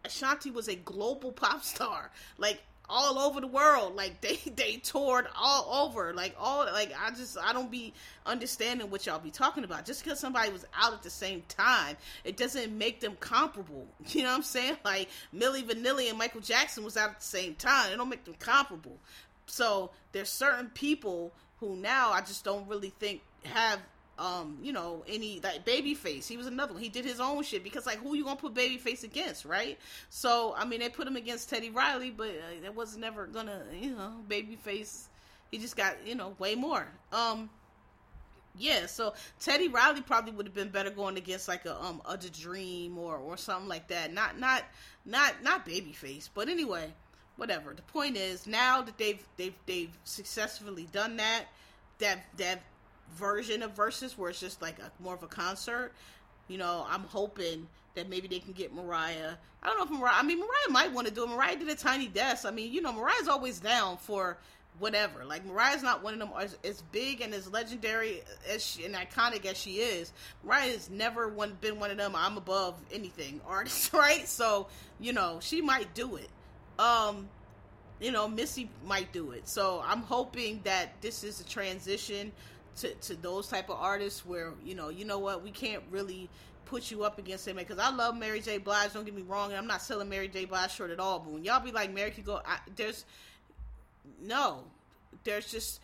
Ashanti was a global pop star. Like all over the world. Like they they toured all over. Like all like I just I don't be understanding what y'all be talking about. Just because somebody was out at the same time, it doesn't make them comparable. You know what I'm saying? Like Milli Vanilli and Michael Jackson was out at the same time. It don't make them comparable. So there's certain people who now I just don't really think have um, you know, any like Babyface. He was another one. He did his own shit because like who you gonna put Babyface against, right? So I mean, they put him against Teddy Riley, but uh, it was never gonna, you know, Babyface. He just got you know way more. Um, yeah. So Teddy Riley probably would have been better going against like a um a Dream or or something like that. Not not not not Babyface, but anyway. Whatever. The point is, now that they've they've they've successfully done that, that that version of Verzuz where it's just like a, more of a concert. You know, I'm hoping that maybe they can get Mariah. I don't know if Mariah. I mean, Mariah might want to do it. Mariah did a tiny desk. I mean, you know, Mariah's always down for whatever. Like Mariah's not one of them as, as big and as legendary as she, and iconic as she is. Mariah has never one, been one of them. I'm above anything artists, right? So you know, she might do it. Um, you know, Missy might do it. So I'm hoping that this is a transition to, to those type of artists where you know you know what we can't really put you up against him because I love Mary J. Blige. Don't get me wrong, and I'm not selling Mary J. Blige short at all. But when y'all be like Mary could go, I, there's no, there's just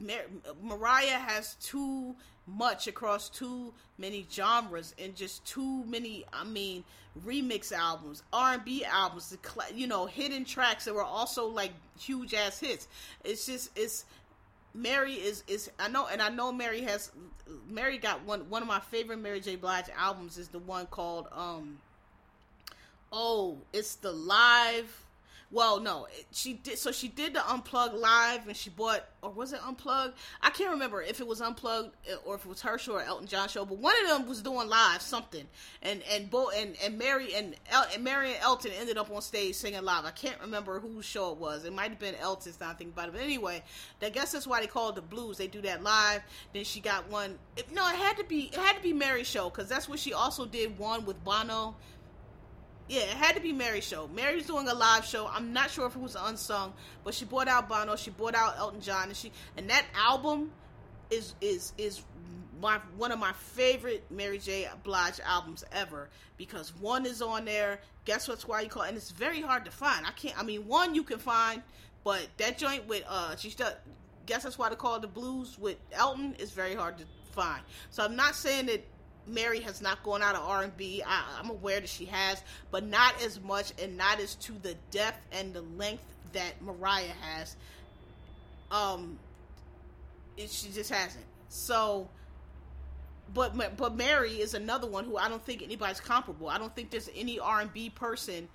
Mar- Mariah has too much across too many genres and just too many. I mean, remix albums, R and B albums, you know, hidden tracks that were also like huge ass hits. It's just it's Mary is is I know and I know Mary has Mary got one one of my favorite Mary J. Blige albums is the one called um oh it's the live well, no, she did. So she did the unplugged live, and she bought, or was it unplugged? I can't remember if it was unplugged uh, or if it was her show or Elton John show. But one of them was doing live something, and and Bo and and Mary and El, and Mary and Elton ended up on stage singing live. I can't remember whose show it was. It might have been Elton's. Not thinking about it. But anyway, I guess that's why they call it the blues. They do that live. Then she got one. No, it had to be. It had to be Mary's show because that's what she also did one with Bono yeah, it had to be Mary's show. Mary's doing a live show. I'm not sure if it was unsung, but she brought out Bono, she brought out Elton John, and she and that album is is is my one of my favorite Mary J. Blige albums ever because one is on there. Guess what's why you call and it's very hard to find. I can't. I mean, one you can find, but that joint with uh, she's done. Guess that's why they call it the blues with Elton is very hard to find. So I'm not saying that Mary has not gone out of R&B. I, I'm aware that she has, but not as much and not as to the depth and the length that Mariah has. Um, it, she just hasn't. So, but but Mary is another one who I don't think anybody's comparable. I don't think there's any R&B person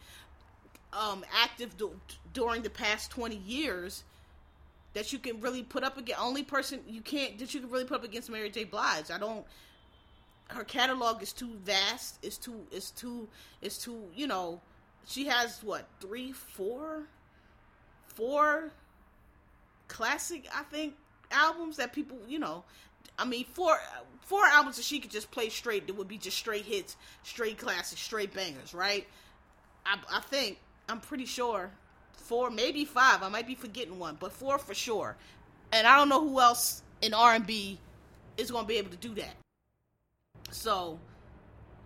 um, active do, during the past 20 years that you can really put up against. Only person you can't that you can really put up against Mary J. Blige. I don't her catalog is too vast. It's too. It's too. It's too. You know, she has what three, four, four classic. I think albums that people. You know, I mean, four four albums that she could just play straight. That would be just straight hits, straight classics, straight bangers. Right? I, I think. I'm pretty sure. Four, maybe five. I might be forgetting one, but four for sure. And I don't know who else in R&B is going to be able to do that. So,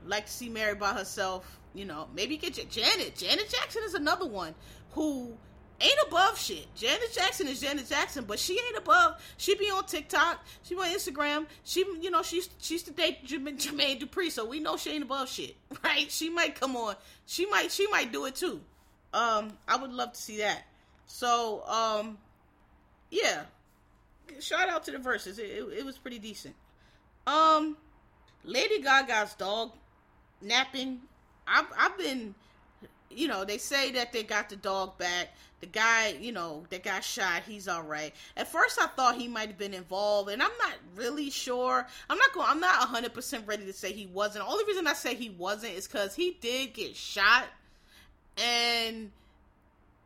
like to see Mary by herself. You know, maybe get your Janet. Janet Jackson is another one who ain't above shit. Janet Jackson is Janet Jackson, but she ain't above. She be on TikTok. She be on Instagram. She, you know, she's she's to date Jermaine Dupri, so we know she ain't above shit, right? She might come on. She might she might do it too. Um, I would love to see that. So, um, yeah. Shout out to the Verzuz. It, it, it was pretty decent. Um, Lady Gaga's dog napping. I've I've been, you know, they say that they got the dog back. The guy, you know, that got shot, he's all right. At first, I thought he might have been involved, and I'm not really sure. I'm not going. I'm not 100 percent ready to say he wasn't. The only reason I say he wasn't is because he did get shot, and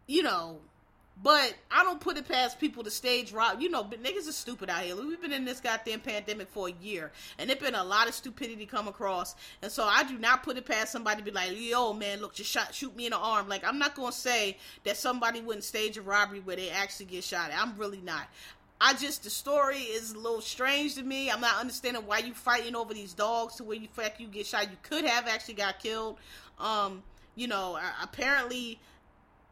you know, but I don't put it past people to stage rob. You know, but niggas are stupid out here. We've been in this goddamn pandemic for a year, and it's been a lot of stupidity come across. And so I do not put it past somebody to be like, "Yo, man, look, just shot, shoot me in the arm." Like I'm not gonna say that somebody wouldn't stage a robbery where they actually get shot. I'm really not. I just the story is a little strange to me. I'm not understanding why you fighting over these dogs to where you fact you get shot. You could have actually got killed. Um, you know, apparently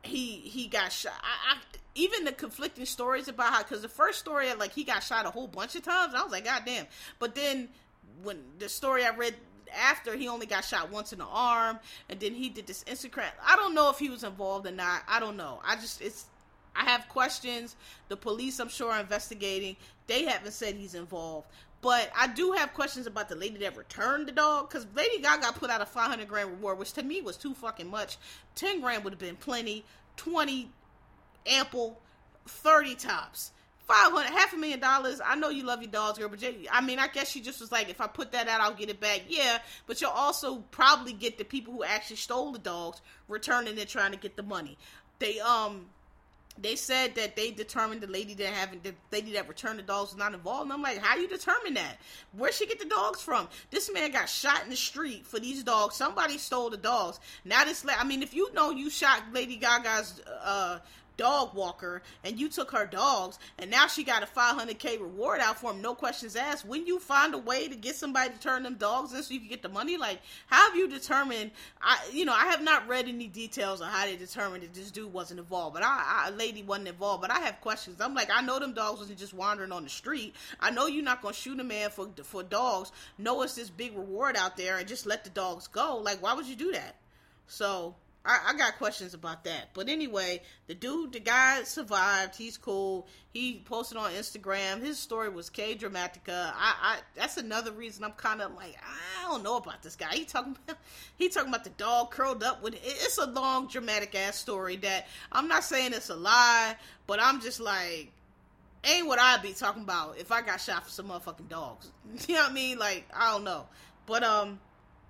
he he got shot. I, I, even the conflicting stories about how because the first story like he got shot a whole bunch of times. I was like, God damn. But then when the story I read after he only got shot once in the arm, and then he did this Instagram. I don't know if he was involved or not. I don't know. I just it's. I have questions. The police, I'm sure, are investigating. They haven't said he's involved. But I do have questions about the lady that returned the dog because Lady Gaga put out a 500 grand reward, which to me was too fucking much. 10 grand would have been plenty, 20 ample, 30 tops. 500 half a million dollars. I know you love your dogs girl but i mean i guess she just was like if i put that out i'll get it back. Yeah but you'll also probably get the people who actually stole the dogs returning and trying to get the money. They um they said that they determined the lady that having the lady that returned the dogs was not involved. And I'm like, how you determine that? Where she get the dogs from? This man got shot in the street for these dogs. Somebody stole the dogs. Now this, I mean, if you know you shot Lady Gaga's uh, dog walker and you took her dogs and now she got a 500k reward out for him no questions asked. When you find a way to get somebody to turn them dogs in so you can get the money like how have you determined i you know i have not read any details on how they determined that this dude wasn't involved but I, I lady wasn't involved but i have questions. I'm like i know them dogs wasn't just wandering on the street. I know you're not gonna shoot a man for for dogs. Know it's this big reward out there and just let the dogs go. Like why would you do that? So I, I got questions about that. But anyway, the dude, the guy survived. He's cool. He posted on Instagram. His story was K Dramatica. I, I that's another reason I'm kind of like I don't know about this guy. He talking about he talking about the dog curled up with. It's a long dramatic ass story that I'm not saying it's a lie, but I'm just like ain't what I'd be talking about if I got shot for some motherfucking dogs. You know what I mean? Like I don't know, but um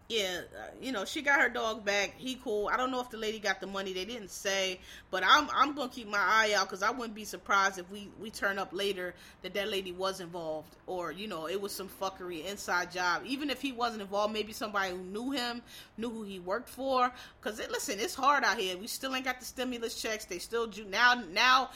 yeah, uh, you know, she got her dog back. He cool. I don't know if the lady got the money. They didn't say, but I'm I'm gonna keep my eye out because I wouldn't be surprised if we we turn up later that that lady was involved or you know it was some fuckery inside job. Even if he wasn't involved, maybe somebody who knew him knew who he worked for. Because it, listen, it's hard out here. We still ain't got the stimulus checks. They still do now. Now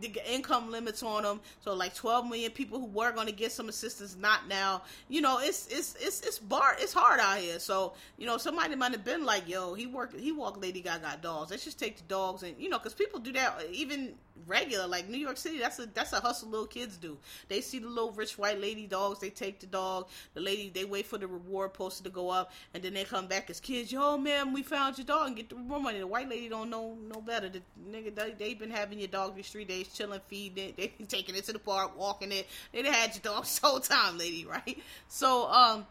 the income limits on them. So like 12 million people who were gonna get some assistance, not now. You know, it's it's it's it's bar. It's hard out here. So so you know, somebody might have been like, "Yo, he worked, he walked Lady Gaga dogs. Let's just take the dogs and you know, because people do that even regular, like New York City. That's a that's a hustle little kids do. They see the little rich white lady dogs, they take the dog. The lady they wait for the reward poster to go up, and then they come back as kids. Yo, man, we found your dog and get the reward money. The white lady don't know no better. The nigga they, they been having your dog these three days, chilling, feeding it. They taking it to the park, walking it. They had your dog this whole time, lady, right? So um,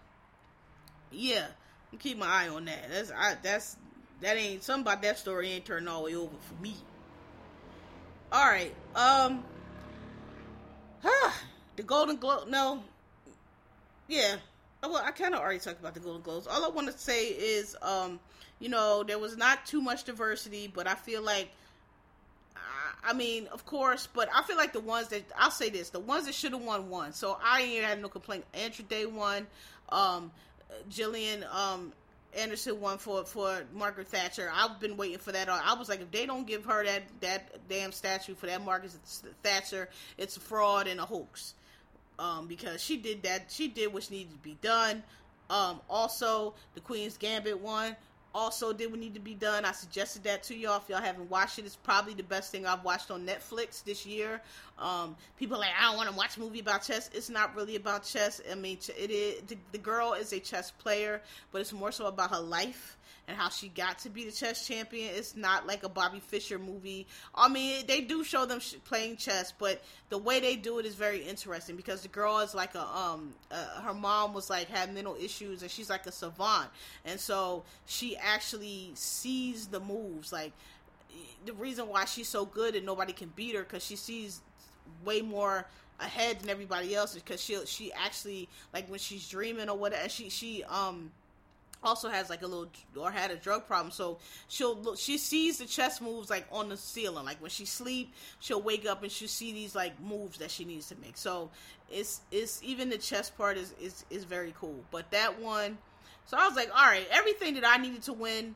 yeah keep my eye on that. That's I that's that ain't something about that story ain't turning all the way over for me. All right, um, huh, the Golden Globe. No, yeah. Oh, well, I kind of already talked about the Golden Globes. All I want to say is, um, you know, there was not too much diversity, but I feel like. I mean, of course, but I feel like the ones that I'll say this, the ones that should have won won. So I ain't had no complaint. Andra Day won. Um, Gillian um, Anderson won for for Margaret Thatcher. I've been waiting for that. I was like, if they don't give her that that damn statue for that Margaret Thatcher, it's a fraud and a hoax. Um, because she did that, she did what needed to be done. Um, also, the Queen's Gambit won also did what need to be done. I suggested that to y'all. If y'all haven't watched it, it's probably the best thing I've watched on Netflix this year. Um, people like, I don't want to watch a movie about chess. It's not really about chess. I mean, it is. The, the girl is a chess player, but it's more so about her life and how she got to be the chess champion. It's not like a Bobby Fischer movie. I mean, they do show them playing chess, but the way they do it is very interesting because the girl is like a um uh, her mom was like had mental issues and she's like a savant, and so she actually sees the moves like the reason why she's so good and nobody can beat her because she sees way more ahead than everybody else because she she actually like when she's dreaming or whatever she she um also has like a little or had a drug problem so she'll look she sees the chess moves like on the ceiling like when she sleep she'll wake up and she'll see these like moves that she needs to make. So it's it's even the chess part is is, is very cool. But that one so i was like all right everything that i needed to win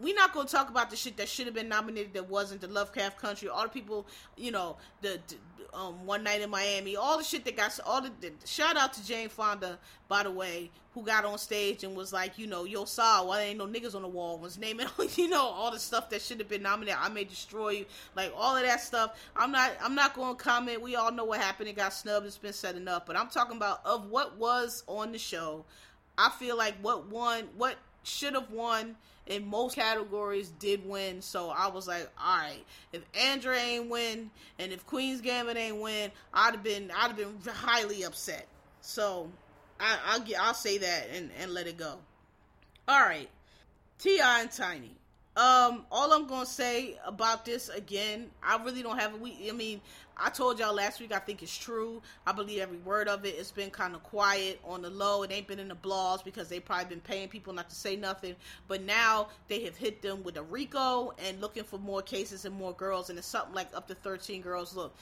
we're not going to talk about the shit that should have been nominated that wasn't the lovecraft country all the people you know the, the um, one night in Miami, all the shit that got all the, the, shout out to Jane Fonda, by the way, who got on stage and was like, you know, yo saw why there ain't no niggas on the wall, was naming you know all the stuff that should have been nominated. I may destroy you, like all of that stuff. I'm not I'm not to comment. We all know what happened. It got snubbed. It's been set enough. But I'm talking about of what was on the show. I feel like what won, what should have won in most categories did win. So I was like, all right, if Andra ain't win and if Queen's Gambit ain't win, I'd have been I'd have been highly upset. So I, I'll get I'll say that and and let it go. All right, T.I. and Tiny. Um, all I'm gonna say about this again, I really don't have a we. I mean, I told y'all last week. I think it's true. I believe every word of it. It's been kind of quiet on the low. It ain't been in the blogs because they probably been paying people not to say nothing. But now they have hit them with a RICO and looking for more cases and more girls. And it's something like up to 13 girls. Look,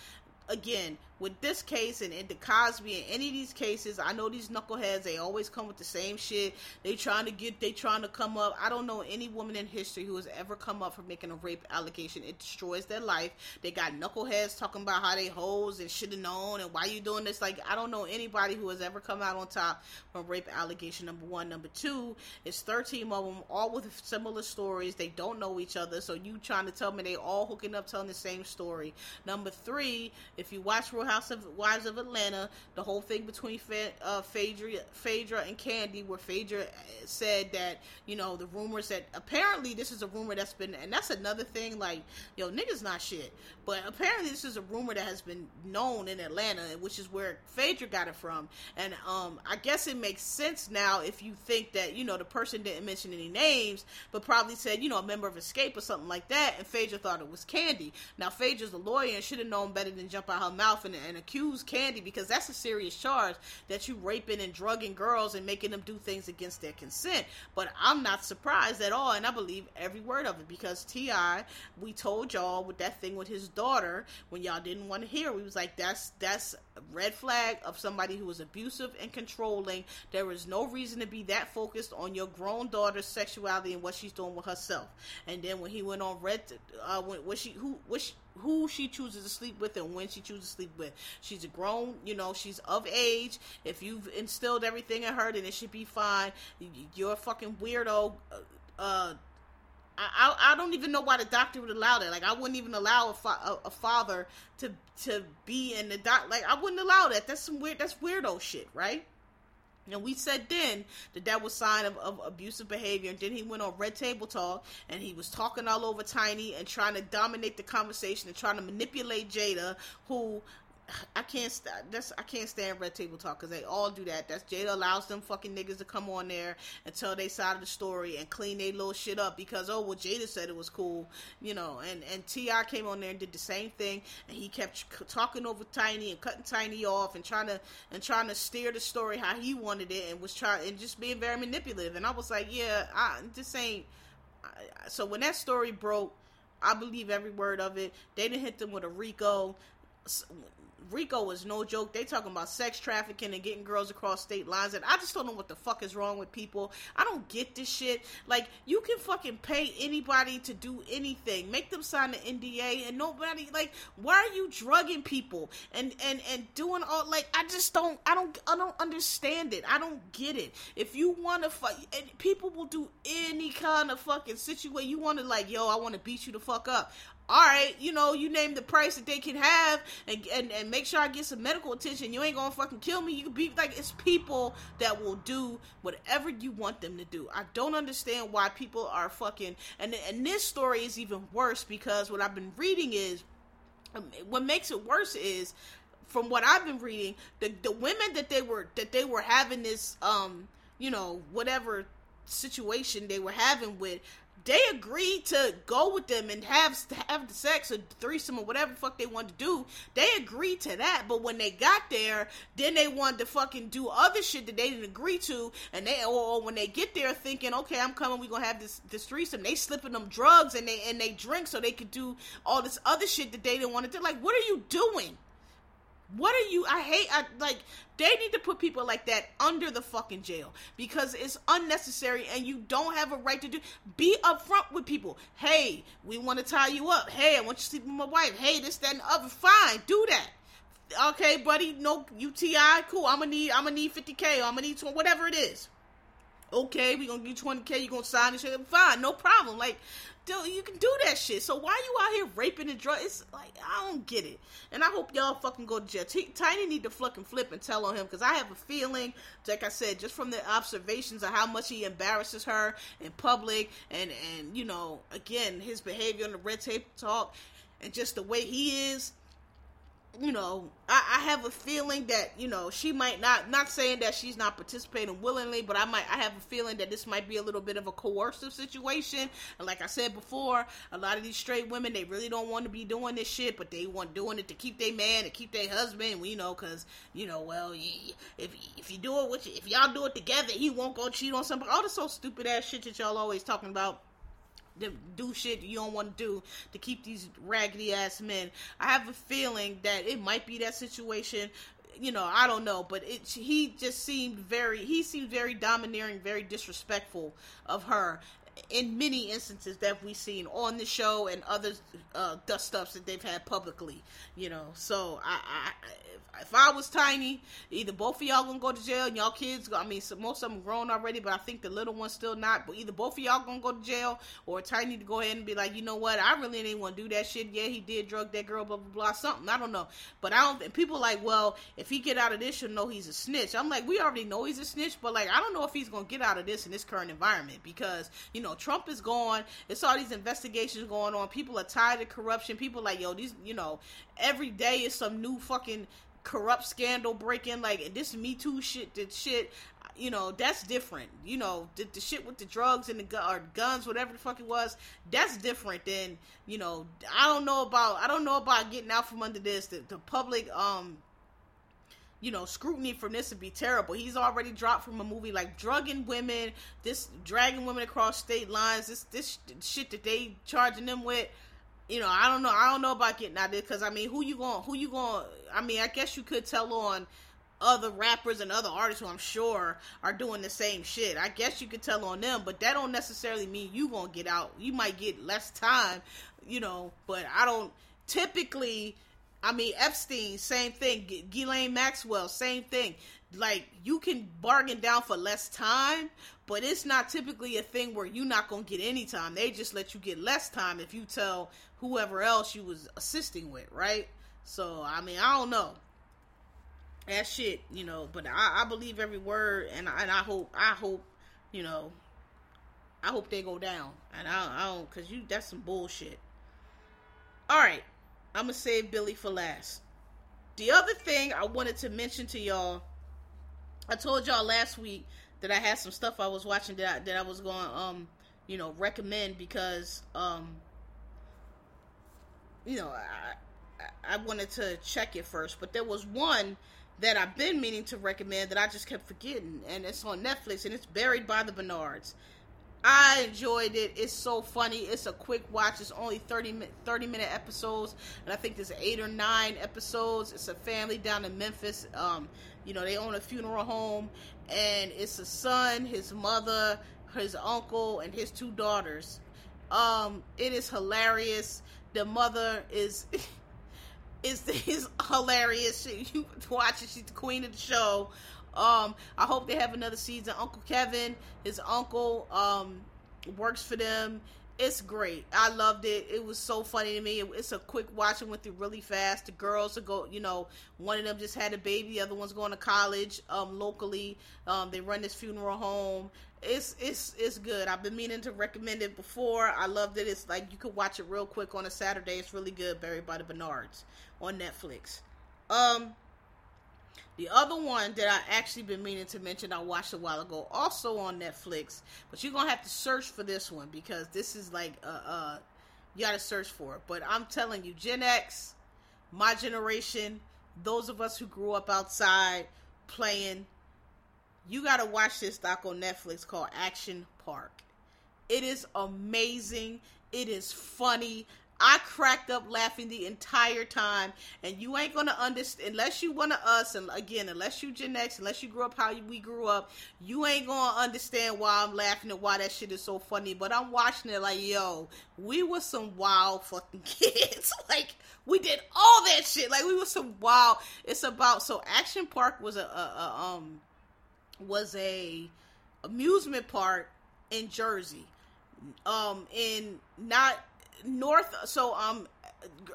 again, with this case and in the Cosby and any of these cases, I know these knuckleheads, they always come with the same shit. They trying to get, they trying to come up. I don't know any woman in history who has ever come up for making a rape allegation. It destroys their life. They got knuckleheads talking about how they hoes and should have known and why you doing this. Like, I don't know anybody who has ever come out on top from rape allegation, number one. Number two, it's 13 of them, all with similar stories. They don't know each other. So you trying to tell me they all hooking up telling the same story. Number three, if you watch Real House of Wives of Atlanta, the whole thing between Fa- uh, Phaedra, Phaedra and Kandi, where Phaedra uh, said that you know the rumors that apparently this is a rumor that's been, and that's another thing. Like, yo, niggas not shit, but apparently this is a rumor that has been known in Atlanta, which is where Phaedra got it from. And um, I guess it makes sense now if you think that you know the person didn't mention any names, but probably said you know a member of Xscape or something like that, and Phaedra thought it was Kandi. Now Phaedra's a lawyer and should have known better than jump out her mouth and, and accuse Kandi because that's a serious charge that you raping and drugging girls and making them do things against their consent. But I'm not surprised at all, and I believe every word of it because T.I., we told y'all with that thing with his daughter when y'all didn't want to hear. We was like, that's that's red flag of somebody who was abusive and controlling. There is no reason to be that focused on your grown daughter's sexuality and what she's doing with herself. And then when he went on red, uh, when, when she who which who she chooses to sleep with and when she chooses to sleep with. She's a grown, you know, she's of age. If you've instilled everything in her, then it should be fine. You're a fucking weirdo. Uh, uh I, I don't even know why the doctor would allow that. Like I wouldn't even allow a, fa- a, a father to to be in the doc. Like I wouldn't allow that. That's some weird. That's weirdo shit, right? And we said then that that was sign of, of abusive behavior. And then he went on Red Table Talk and he was talking all over Tiny and trying to dominate the conversation and trying to manipulate Jada, who I can't that's I can't stand red table talk because they all do that. That's Jada allows them fucking niggas to come on there and tell their side of the story and clean their little shit up because oh well Jada said it was cool, you know. And and T.I. came on there and did the same thing and he kept talking over Tiny and cutting Tiny off and trying to and trying to steer the story how he wanted it and was trying and just being very manipulative. And I was like, yeah, I this ain't. So when that story broke. I believe every word of it. They didn't hit them with a RICO Rico is no joke. They talking about sex trafficking and getting girls across state lines, and I just don't know what the fuck is wrong with people. I don't get this shit. Like you can fucking pay anybody to do anything, make them sign an NDA, and nobody like. Why are you drugging people and and and doing all like? I just don't. I don't. I don't understand it. I don't get it. If you want to fight, people will do any kind of fucking situation. You want to like, yo, I want to beat you the fuck up all right, you know, you name the price that they can have and, and, and make sure I get some medical attention. You ain't gonna fucking kill me. You can be like, it's people that will do whatever you want them to do. I don't understand why people are fucking, and, and this story is even worse because what I've been reading is, um, what makes it worse is, from what I've been reading, the, the women that they were, that they were having this, um, you know, whatever situation they were having with they agreed to go with them and have have the sex or threesome or whatever the fuck they wanted to do. They agreed to that, but when they got there, then they wanted to fucking do other shit that they didn't agree to, and they or when they get there thinking, okay, I'm coming, we gonna have this this threesome. They slipping them drugs and they and they drink so they could do all this other shit that they didn't want to do. Like, what are you doing? What are you? I hate. I like. They need to put people like that under the fucking jail because it's unnecessary and you don't have a right to do. Be upfront with people. Hey, we want to tie you up. Hey, I want you to sleep with my wife. Hey, this, that, and the other. Fine, do that. Okay, buddy. No UTI. Cool. I'm gonna need. I'm gonna need 50k. I'm gonna need 20, whatever it is. Okay, we gonna give you 20k. You gonna sign this shit? Fine, no problem. Like, dude, you can do that shit. So why you out here raping and drug? It's like I don't get it. And I hope y'all fucking go to jail. T- Tiny need to fucking flip and tell on him because I have a feeling, like I said, just from the observations of how much he embarrasses her in public, and and you know, again, his behavior on the Red Table Talk, and just the way he is you know, I, I, have a feeling that you know she might not. Not saying that she's not participating willingly, but I might. I have a feeling that this might be a little bit of a coercive situation. And like I said before, a lot of these straight women they really don't want to be doing this shit, but they want doing it to keep their man and keep their husband. You know, because you know, well, if if you do it with if y'all do it together, he won't go cheat on somebody. All this so stupid ass shit that y'all always talking about to do shit you don't want to do to keep these raggedy ass men. I have a feeling that it might be that situation. You know, I don't know, but it he just seemed very he seemed very domineering, very disrespectful of her in many instances that we've seen on the show and other uh, dust stuffs that they've had publicly, you know. So I, I if, I was tiny, either both of y'all gonna go to jail and y'all kids, I mean, so most of them grown already, but I think the little one's still not. But either both of y'all gonna go to jail or tiny to go ahead and be like, you know what, I really didn't want to do that shit. Yeah, he did drug that girl, blah blah blah, something. I don't know, but I don't. People like, well, if he get out of this, you'll know he's a snitch. I'm like, we already know he's a snitch, but like, I don't know if he's gonna get out of this in this current environment because you know Trump is gone. It's all these investigations going on. People are tired of corruption. People like, yo, these, you know, every day is some new fucking corrupt scandal breaking. Like this Me Too shit, that shit. You know, that's different. You know, the, the shit with the drugs and the gu- or guns, whatever the fuck it was, that's different than you know. I don't know about. I don't know about getting out from under this. The, the public, um, you know, scrutiny from this would be terrible. He's already dropped from a movie like drugging women, this dragging women across state lines, this this shit that they charging them with you know, I don't know. I don't know about getting out of there because I mean, who you going? Who you going? I mean, I guess you could tell on other rappers and other artists who I'm sure are doing the same shit. I guess you could tell on them, but that don't necessarily mean you gonna get out. You might get less time, you know. But I don't typically. I mean, Epstein, same thing. Ghislaine Maxwell, same thing. Like you can bargain down for less time, but it's not typically a thing where you're not gonna get any time. They just let you get less time if you tell whoever else you was assisting with, right? So I mean, I don't know. That shit, you know, but I, I believe every word, and I, and I hope, I hope, you know, I hope they go down, and I, I don't, cause you, that's some bullshit. All right, I'm gonna save Billy for last. The other thing I wanted to mention to y'all, I told y'all last week that I had some stuff I was watching that I, that I was going, um, you know, recommend because, um, you know, I, I wanted to check it first, but there was one that I've been meaning to recommend that I just kept forgetting, and it's on Netflix, and it's Buried by the Bernards. I enjoyed it. It's so funny. It's a quick watch. It's only 30, 30 minute episodes, and I think there's eight or nine episodes. It's a family down in Memphis. Um, you know, they own a funeral home, and it's a son, his mother, his uncle, and his two daughters. Um, it is hilarious the mother is is is hilarious. She, you watch it. She's the queen of the show. Um, I hope they have another season. Uncle Kevin, his uncle, um, works for them. It's great. I loved it. It was so funny to me. It, it's a quick watch. It went through really fast. The girls are go. You know, one of them just had a baby. The other one's going to college um, locally. Um, they run this funeral home it's it's it's good. I've been meaning to recommend it before. I loved it. It's like you could watch it real quick on a Saturday. It's really good. Buried by the Bernards on Netflix. Um, the other one that I actually been meaning to mention, I watched a while ago, also on Netflix. But you're gonna have to search for this one because this is like uh, uh you gotta search for it. But I'm telling you, Gen X, my generation, those of us who grew up outside playing you got to watch this doc on Netflix called Action Park. It is amazing. It is funny. I cracked up laughing the entire time, and you ain't gonna understand unless you one of us, and again, unless you Gen X, unless you grew up how we grew up, you ain't gonna understand why I'm laughing and why that shit is so funny. But I'm watching it like, yo, we were some wild fucking kids. like we did all that shit. Like we were some wild. It's about so Action Park was a, a, a um was a amusement park in Jersey. Um, in not north. So um,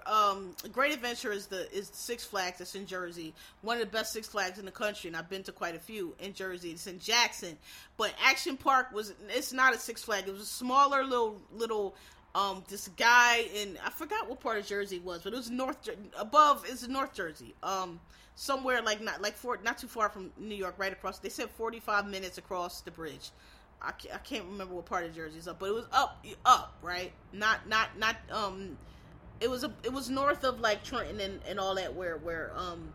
um, Great Adventure is the is Six Flags that's in Jersey, one of the best Six Flags in the country, and I've been to quite a few in Jersey. It's in Jackson, but Action Park was it's not a Six Flag. It was a smaller little little um this guy in I forgot what part of Jersey it was, but it was north above is North Jersey. Um somewhere like not like for not too far from New York, right across. They said 45 minutes across the bridge. I can't, I can't remember what part of Jersey is up, but it was up up, right? Not not not um it was a it was north of like Trenton and, and all that where where um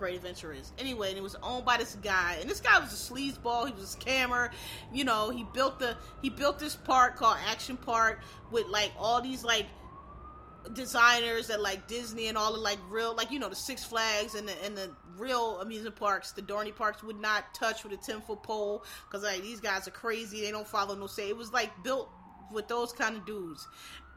Great Adventure is. Anyway, and it was owned by this guy, and this guy was a sleazeball. He was a scammer. You know, he built the he built this park called Action Park with like all these like designers that like Disney and all the like real like you know the Six Flags and the and the real amusement parks, the Dorney parks would not touch with a ten foot pole because like these guys are crazy. They don't follow no say. It was like built with those kind of dudes,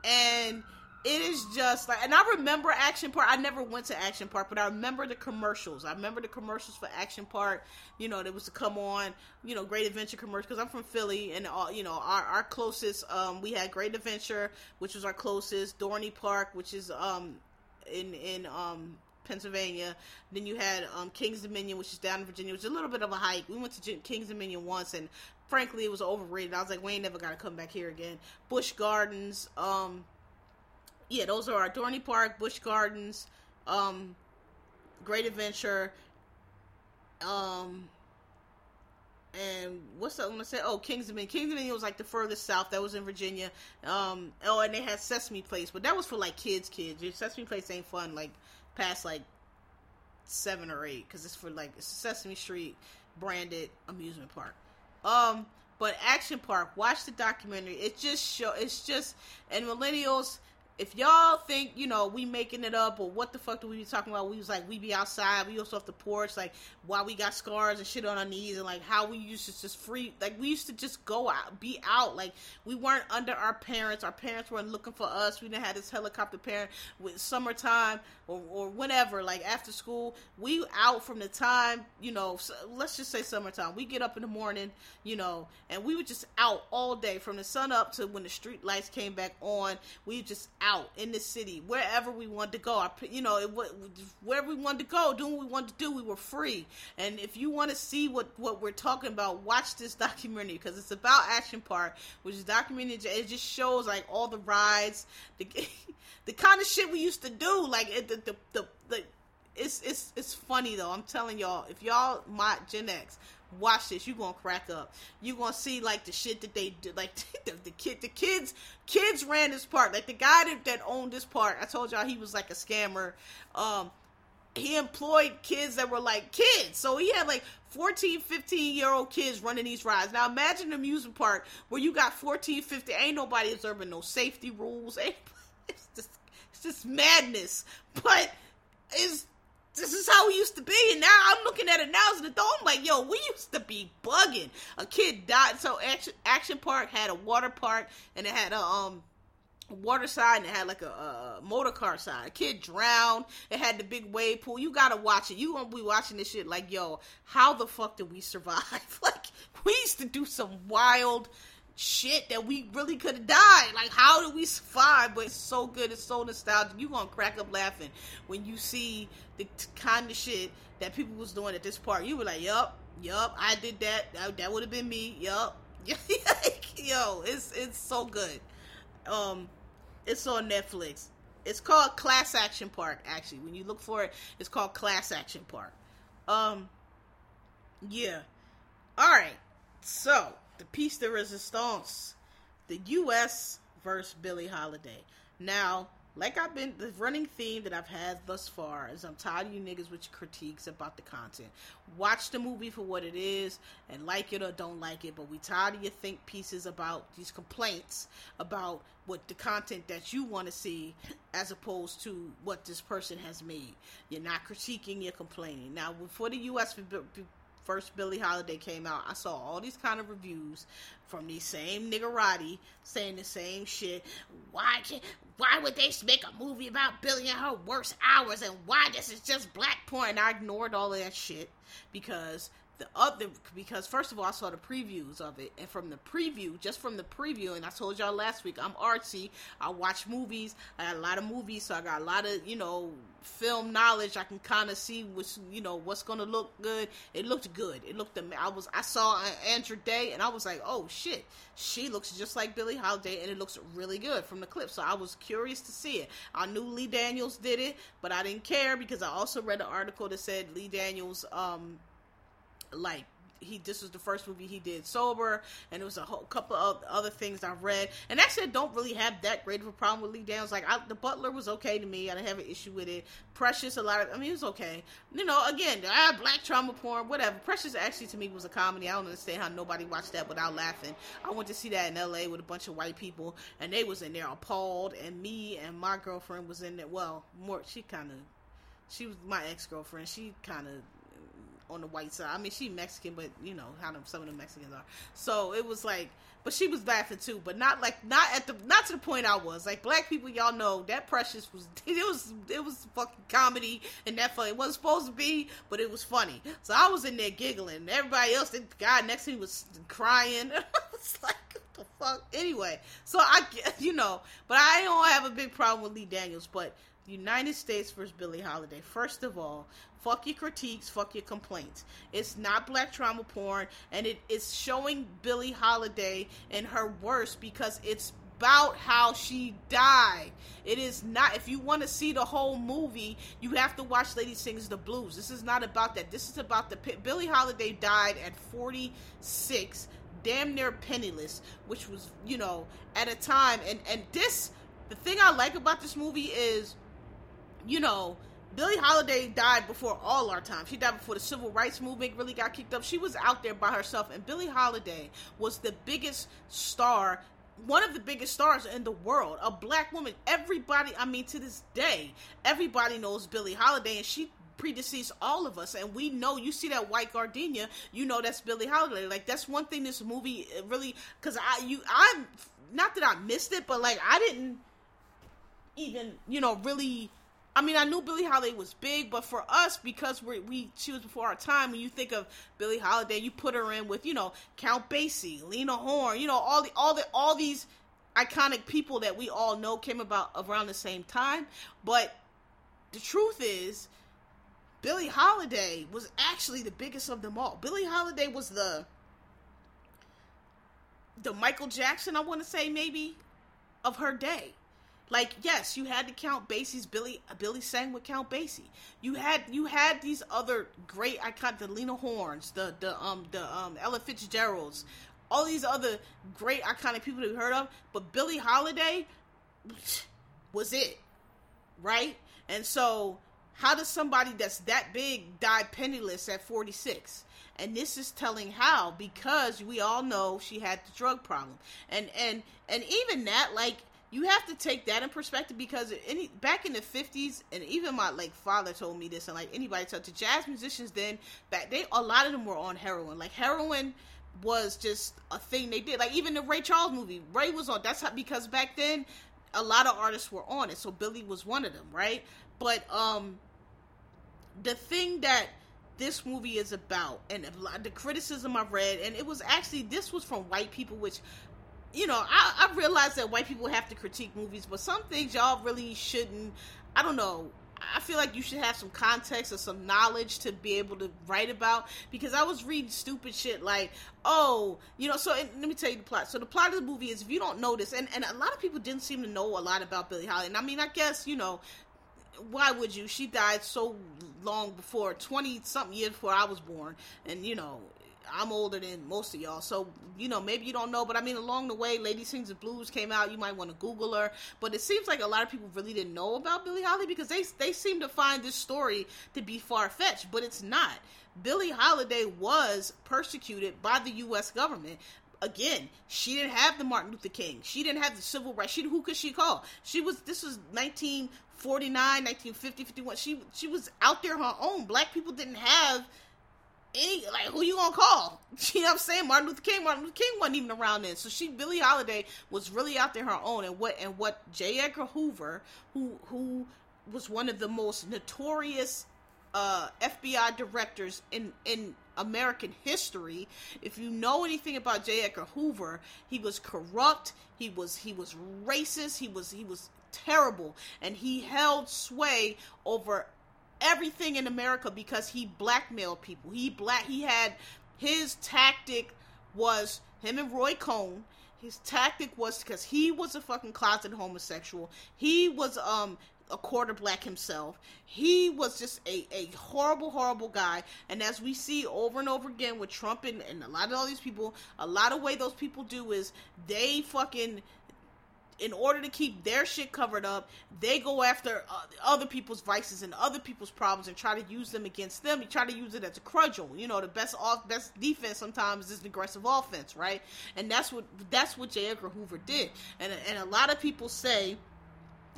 and it is just like, and I remember Action Park. I never went to Action Park, but I remember the commercials. I remember the commercials for Action Park. You know, that was to come on. You know, Great Adventure commercials because I'm from Philly, and all you know, our our closest, um, we had Great Adventure, which was our closest. Dorney Park, which is um, in in um Pennsylvania. Then you had um, Kings Dominion, which is down in Virginia, which is a little bit of a hike. We went to Kings Dominion once, and frankly, it was overrated. I was like, we ain't never got to come back here again. Busch Gardens, um, yeah, those are our Dorney Park, Busch Gardens, um, Great Adventure, um, and what's the, I'm gonna say? Oh, Kings Dominion. Kings Dominion was like the furthest south. That was in Virginia. Um, oh, and they had Sesame Place, but that was for like kids. Kids. Sesame Place ain't fun. Like past like seven or eight, because it's for like Sesame Street branded amusement park. Um, but Action Park. Watch the documentary. It just show. It's just and millennials if y'all think you know we making it up or what the fuck do we be talking about we was like we be outside we also off the porch like why we got scars and shit on our knees and like how we used to just free like we used to just go out be out like we weren't under our parents our parents weren't looking for us we didn't have this helicopter parent with summertime or, or whenever like after school we out from the time you know let's just say summertime we get up in the morning you know and we were just out all day from the sun up to when the street lights came back on we just out in the city, wherever we wanted to go. You know, it, wherever we wanted to go, doing what we wanted to do, we were free. And if you want to see what what we're talking about, watch this documentary because it's about Action Park, which is documented. It just shows like all the rides, the the kind of shit we used to do, like it, the, the the the. It's it's it's funny though. I'm telling y'all, if y'all my Gen X, watch this. You gonna crack up. You gonna see like the shit that they do like the, the kid the kids kids ran this park like the guy that, that owned this park i told y'all he was like a scammer. Um he employed kids that were like kids. So he had like 14 15 year old kids running these rides. Now imagine an amusement park where you got 14 15 ain't nobody observing no safety rules. It's just just madness but it's this is how we used to be. And now I'm looking at it now as an adult. I'm like, yo, we used to be bugging. A kid died. So Action, Action Park had a water park and it had a um water side and it had like a, a, motor car side. A kid drowned. It had the big wave pool. You gotta watch it. You won't be watching this shit like, yo, how the fuck did we survive? like we used to do some wild shit that we really could have died. Like, how did we survive? But it's so good. It's so nostalgic. You gonna crack up laughing when you see the kind of shit that people was doing at this park. You were like, yup, yup, I did that. That, that would have been me. Yup. Yo, it's it's so good. Um, it's on Netflix. It's called Class Action Park. Actually, when you look for it, it's called Class Action Park. Um, yeah. All right. So the piece de resistance, the U.S. versus Billie Holiday. Now, like I've been, the running theme that I've had thus far is I'm tired of you niggas with your critiques about the content. Watch the movie for what it is and like it or don't like it, but we tired of your think pieces about these complaints about what the content that you want to see as opposed to what this person has made. You're not critiquing, you're complaining. Now, for the U.S first Billie Holiday came out, I saw all these kind of reviews from these same niggerati saying the same shit. Why can't why would they make a movie about Billie and her worst hours and why this is just black porn? I ignored all of that shit because the other because first of all I saw the previews of it and from the preview just from the preview and I told y'all last week I'm artsy. I watch movies. I got a lot of movies so I got a lot of you know film knowledge. I can kind of see what's you know what's gonna look good. It looked good. It looked I was I saw Andra Day and I was like oh shit. She looks just like Billie Holiday and it looks really good from the clip so I was curious to see it. I knew Lee Daniels did it but I didn't care because I also read an article that said Lee Daniels um like he this was the first movie he did sober, and it was a whole couple of other things I've read. And actually, I don't really have that great of a problem with Lee Daniels. Like I, the Butler was okay to me. I didn't have an issue with it. Precious, a lot of I mean, it was okay. You know, again, black trauma porn, whatever. Precious actually to me was a comedy. I don't understand how nobody watched that without laughing. I went to see that in L.A. with a bunch of white people, and they was in there appalled, and me and my girlfriend was in there. Well, more she kind of she was my ex girlfriend. She kind of on the white side. I mean, she Mexican, but you know how some of the Mexicans are. So it was like, but she was laughing too, but not like not at the not to the point I was. Like black people, y'all know that Precious was it was it was fucking comedy and that funny. It wasn't supposed to be, but it was funny. So I was in there giggling. Everybody else, the guy next to me was crying. I was like. The fuck. Anyway, so I, you know, but I don't have a big problem with Lee Daniels. But United States versus Billie Holiday. First of all, fuck your critiques, fuck your complaints. It's not black trauma porn, and it is showing Billie Holiday in her worst because it's about how she died. It is not. If you want to see the whole movie, you have to watch Lady Sings the Blues. This is not about that. This is about the Billie Holiday died at 46, damn near penniless, which was you know at a time. And and this, the thing I like about this movie is you know, Billie Holiday died before all our time. She died before the civil rights movement really got kicked up. She was out there by herself, and Billie Holiday was the biggest star, one of the biggest stars in the world. A black woman. Everybody, I mean, to this day, everybody knows Billie Holiday, and she predeceased all of us and we know you see that white gardenia you know that's billie holiday like that's one thing this movie really because i you i'm not that i missed it but like i didn't even you know really I mean, I knew Billie Holiday was big, but for us, because we we she was before our time. When you think of Billie Holiday, you put her in with you know Count Basie, Lena Horne, you know all the all the all these iconic people that we all know came about around the same time. But the truth is, Billie Holiday was actually the biggest of them all. Billie Holiday was the the Michael Jackson, I want to say maybe, of her day like yes, you had to count Basie's Billie Billie sang with Count Basie. You had you had these other great iconic the Lena Hornes, the the um the um Ella Fitzgeralds, all these other great iconic people that you heard of, but Billie Holiday was it. Right? And so how does somebody that's that big die penniless at 46? And this is telling how because we all know she had the drug problem. And and and even that like you have to take that in perspective because any back in the 50s and even my like father told me this and like anybody told the jazz musicians then back they a lot of them were on heroin. Like heroin was just a thing they did. Like even the ray charles movie ray was on that's how because back then a lot of artists were on it. So billy was one of them right? But um the thing that this movie is about and the criticism I've read, and it was actually this was from white people, which you know, I, I realize that white people have to critique movies, but some things y'all really shouldn't. I don't know. I feel like you should have some context or some knowledge to be able to write about because I was reading stupid shit like, oh, you know, so let me tell you the plot. So the plot of the movie is if you don't know this, and, and a lot of people didn't seem to know a lot about Billie Holiday. And I mean, I guess, you know, why would you? She died so long before, 20 something years before I was born. And, you know, I'm older than most of y'all, so you know maybe you don't know, but I mean along the way, Lady Sings the Blues came out. You might want to Google her, but it seems like a lot of people really didn't know about Billie Holiday because they they seem to find this story to be far fetched, but it's not. Billie Holiday was persecuted by the U.S. government again, she didn't have the Martin Luther King. She didn't have the civil rights. She who could she call? She was this was 1949, 1950, 51. She she was out there on her own. Black people didn't have any like who you gonna call? You know what I'm saying? Martin Luther King. Martin Luther King wasn't even around then. So she Billie Holiday was really out there her own. And what and what J. Edgar Hoover, who who was one of the most notorious uh, FBI directors in in American history. If you know anything about J. Edgar Hoover, he was corrupt. He was he was racist. He was he was terrible, and he held sway over everything in America because he blackmailed people. He black he had his tactic was him and Roy Cohn. His tactic was because he was a fucking closet homosexual. He was um a quarter black himself. He was just a, a horrible, horrible guy. And as we see over and over again with Trump and, and a lot of all these people, a lot of way those people do is they fucking in order to keep their shit covered up, they go after uh, other people's vices and other people's problems and try to use them against them. You try to use it as a cudgel. You know, the best off best defense sometimes is an aggressive offense, right? And that's what that's what J. Edgar Hoover did. And and a lot of people say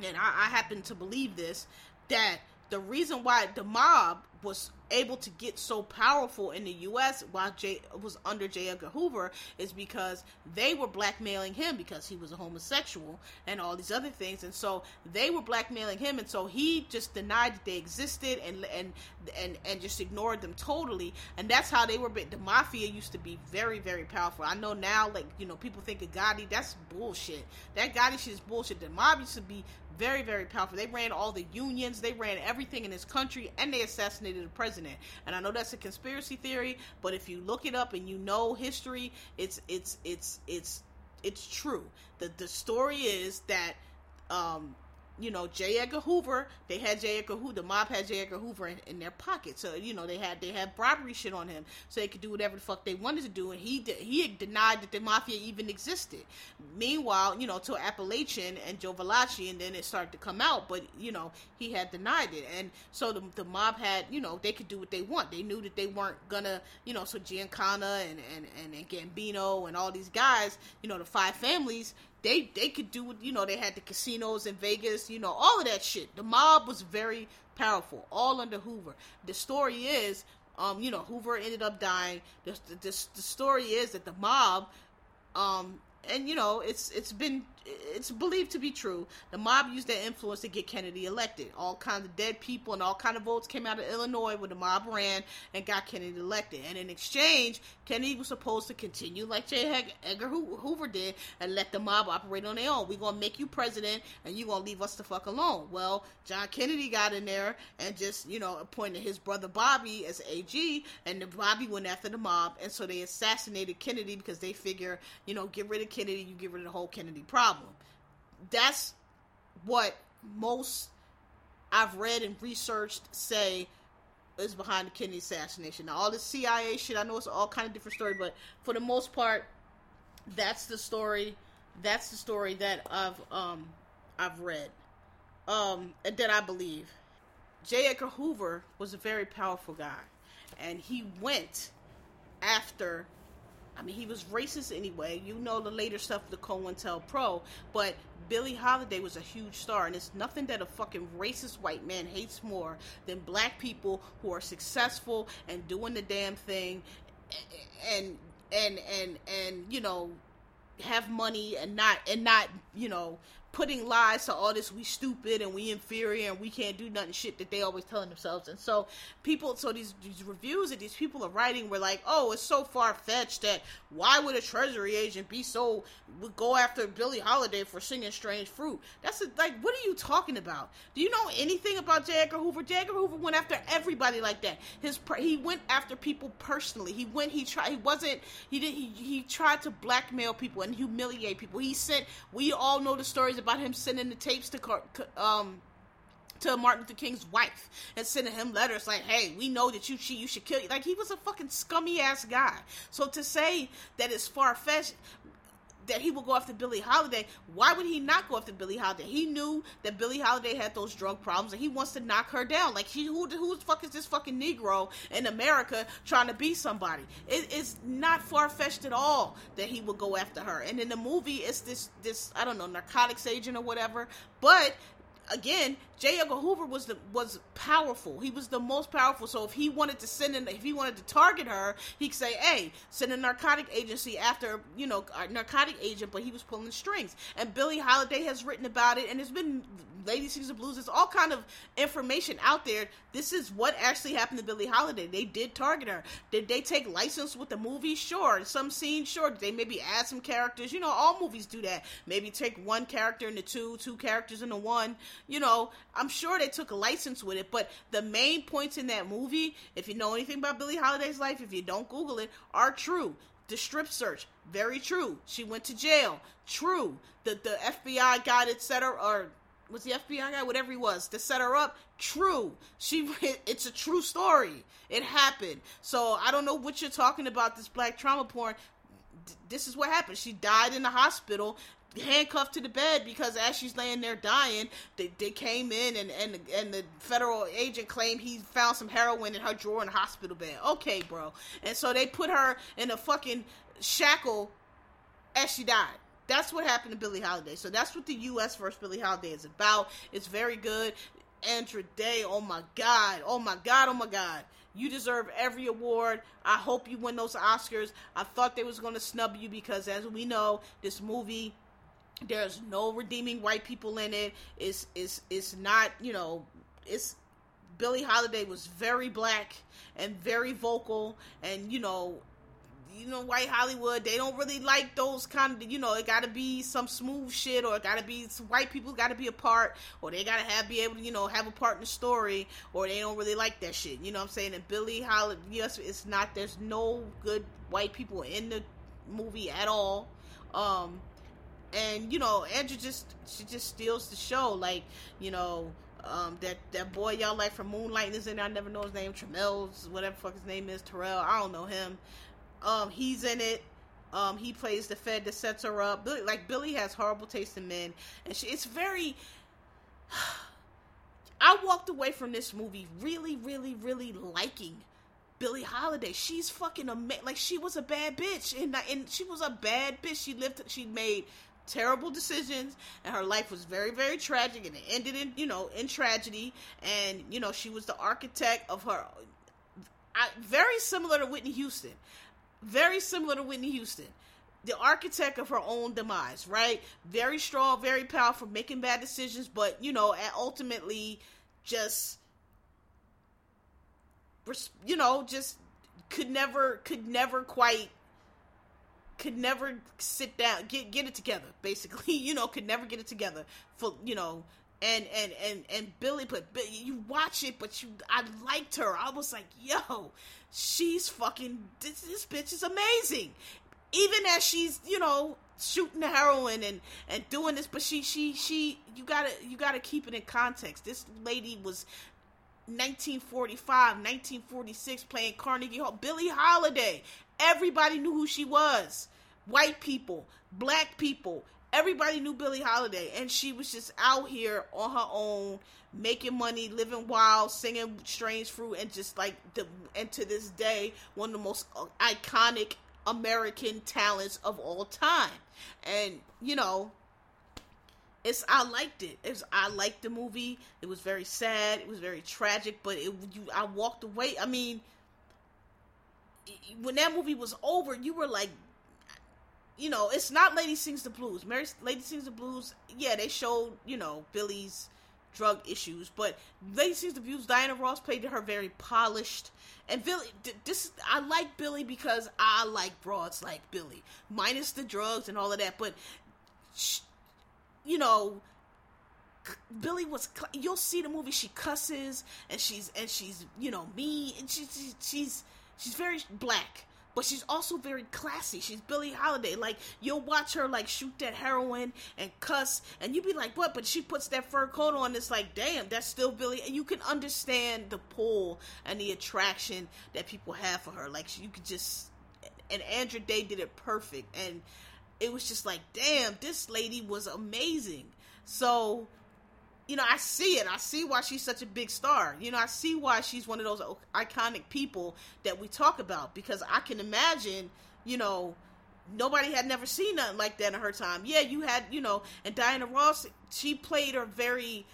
and I, I happen to believe this, that the reason why the mob was able to get so powerful in the U.S. while Jay was under J. Edgar Hoover is because they were blackmailing him because he was a homosexual and all these other things, and so they were blackmailing him, and so he just denied that they existed and and and and just ignored them totally, and that's how they were. The mafia used to be very very powerful. I know now, like you know, people think of Gotti, that's bullshit. That Gotti shit is bullshit. The mob used to be very, very powerful. They ran all the unions, they ran everything in this country, and they assassinated the president. And I know that's a conspiracy theory, but if you look it up and you know history, it's it's it's it's it's true. The the story is that um you know, J. Edgar Hoover, they had J. Edgar Hoover, the mob had J. Edgar Hoover in, in, their pocket. So, you know, they had they had bribery shit on him so they could do whatever the fuck they wanted to do. And he he denied that the mafia even existed. Meanwhile, you know, to Apalachin and Joe Valachi, and then it started to come out, but, you know, he had denied it. And so the, the mob had, you know, they could do what they want. They knew that they weren't gonna, you know, so Giancana and, and, and, and Gambino and all these guys, you know, the five families, they they could do you know they had the casinos in Vegas, you know all of that shit. The mob was very powerful, all under Hoover. The story is, um, you know, Hoover ended up dying. The the, the story is that the mob, um, and you know it's it's been it's believed to be true. The mob used their influence to get Kennedy elected. All kinds of dead people and all kind of votes came out of Illinois when the mob ran and got Kennedy elected. And in exchange, Kennedy was supposed to continue like J. Edgar Hoover did and let the mob operate on their own. We're gonna make you president and you're gonna leave us the fuck alone. Well, John Kennedy got in there and just you know appointed his brother Bobby as AG, and the Bobby went after the mob, and so they assassinated Kennedy because they figure you know get rid of Kennedy, you get rid of the whole Kennedy problem problem. That's what most I've read and researched say is behind the Kennedy assassination. Now, all the CIA shit, I know it's all kind of different story, but for the most part, that's the story. That's the story that I've um I've read, um, and that I believe. J. Edgar Hoover was a very powerful guy, and he went after I mean, he was racist anyway. You know the later stuff the COINTELPRO, but Billie Holiday was a huge star, and it's nothing that a fucking racist white man hates more than black people who are successful and doing the damn thing, and and and and you know have money and not and not you know putting lies to all this we stupid and we inferior and we can't do nothing shit that they always telling themselves. And so people so these these reviews that these people are writing were like oh it's so far-fetched that why would a treasury agent be so would go after billie holiday for singing strange fruit? That's a, like what are you talking about? Do you know anything about j edgar hoover? J edgar hoover went after everybody like that. His he went after people personally. He went he tried he wasn't he did he, he tried to blackmail people and humiliate people. He sent we all know the stories about him sending the tapes to um to Martin Luther King's wife and sending him letters like, "Hey, we know that you cheat, you should kill you." Like he was a fucking scummy ass guy. So to say that it's far fetched, that he will go after Billie Holiday. Why would he not go after Billie Holiday? He knew that Billie Holiday had those drug problems and he wants to knock her down. Like he who who the fuck is this fucking Negro in America trying to be somebody? It is not far fetched at all that he would go after her. And in the movie, it's this this I don't know narcotics agent or whatever. But again, J. Edgar Hoover was the was powerful. He was the most powerful. So if he wanted to send in, if he wanted to target her, he could say, "Hey, send a narcotic agency after you know a narcotic agent," but he was pulling strings. And Billie Holiday has written about it, and there's been Lady Sings the Blues. There's all kind of information out there. This is what actually happened to Billie Holiday. They did target her. Did they take license with the movie? Sure. Some scenes, sure. Did they maybe add some characters? You know, all movies do that. Maybe take one character into two, two characters into one. You know, I'm sure they took a license with it, but the main points in that movie, if you know anything about Billie Holiday's life, if you don't Google it, are true. The strip search, very true. She went to jail, true. The the FBI got etc. or was the FBI guy, whatever he was, to set her up. True, she it's a true story. It happened. So I don't know what you're talking about. This black trauma porn. This is what happened. She died in the hospital, handcuffed to the bed because as she's laying there dying, they, they came in and and and the federal agent claimed he found some heroin in her drawer in the hospital bed. Okay, bro. And so they put her in a fucking shackle as she died. That's what happened to Billie Holiday. So that's what the U.S. versus Billie Holiday is about. It's very good. Andra Day, oh my God, oh my God, oh my God. You deserve every award. I hope you win those Oscars. I thought they was going to snub you because, as we know, this movie there's no redeeming white people in it. It's it's it's not you know it's Billie Holiday was very black and very vocal and you know you know, white Hollywood, they don't really like those kind of, you know, it got to be some smooth shit, or it got to be white people got to be a part, or they got to have be able to, you know, have a part in the story, or they don't really like that shit. You know what I'm saying? And Billie Holiday, yes, it's not. There's no good white people in the movie at all. Um, and you know, Andra just she just steals the show. Like, you know, um, that that boy y'all like from Moonlight is in there. I never know his name. Tremels, whatever fuck his name is. Terrell. I don't know him. Um, he's in it. Um, he plays the Fed that sets her up. Billie, like Billie has horrible taste in men, and she, it's very. I walked away from this movie really, really, really liking Billie Holiday. She's fucking amazing. Like she was a bad bitch, and and she was a bad bitch. She lived. She made terrible decisions and her life was very very tragic and it ended in you know in tragedy and you know she was the architect of her I, very similar to Whitney Houston very similar to Whitney Houston. The architect of her own demise, right? Very strong, very powerful, making bad decisions, but you know, ultimately just you know, just could never could never quite could never sit down get get it together basically you know could never get it together for you know and and and and Billie but you watch it but you I liked her I was like yo she's fucking this, this bitch is amazing. Even as she's, you know, shooting the heroin and and doing this, but she she she you gotta you gotta keep it in context. This lady was 1945, 1946 playing Carnegie Hall. Billie Holiday. Everybody knew who she was. White people, black people, everybody knew Billie Holiday, and she was just out here on her own, making money, living wild, singing "Strange Fruit," and just like the and to this day, one of the most uh, iconic American talents of all time. And you know, it's I liked it. It's I liked the movie. It was very sad. It was very tragic, but it you I walked away. I mean, when that movie was over, you were like, you know, it's not Lady Sings the Blues. Mary Lady Sings the Blues, yeah, they showed, you know, Billie's drug issues, but Lady Sings the Blues, Diana Ross played her very polished. And Billie, this I like Billie because I like broads like Billie, minus the drugs and all of that. But you know, Billie was. You'll see the movie. She cusses and she's and she's you know mean and she's she's she's very black but she's also very classy. She's Billie Holiday. Like you'll watch her like shoot that heroin and cuss, and you would be like, "What?" But she puts that fur coat on. It's like, damn, that's still Billie. And you can understand the pull and the attraction that people have for her. Like you could just, and Andra Day did it perfect, and it was just like, damn, this lady was amazing. So you know, I see it. I see why she's such a big star. You know, I see why she's one of those iconic people that we talk about because I can imagine, you know, nobody had never seen nothing like that in her time. Yeah, you had, you know, and Diana Ross, she played her very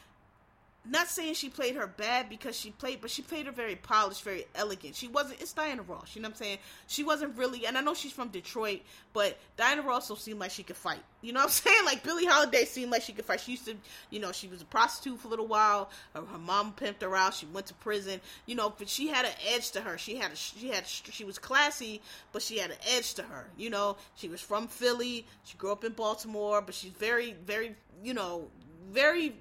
not saying she played her bad because she played, but she played her very polished, very elegant. She wasn't. It's Diana Ross. You know what I'm saying? She wasn't really, and I know she's from Detroit, but Diana Ross also seemed like she could fight. You know what I'm saying? Like Billie Holiday seemed like she could fight. She used to, you know, she was a prostitute for a little while. Her, her mom pimped her out. She went to prison. You know, but she had an edge to her. She had a, she had, she was classy, but she had an edge to her. You know, she was from Philly. She grew up in Baltimore, but she's very, very, you know, very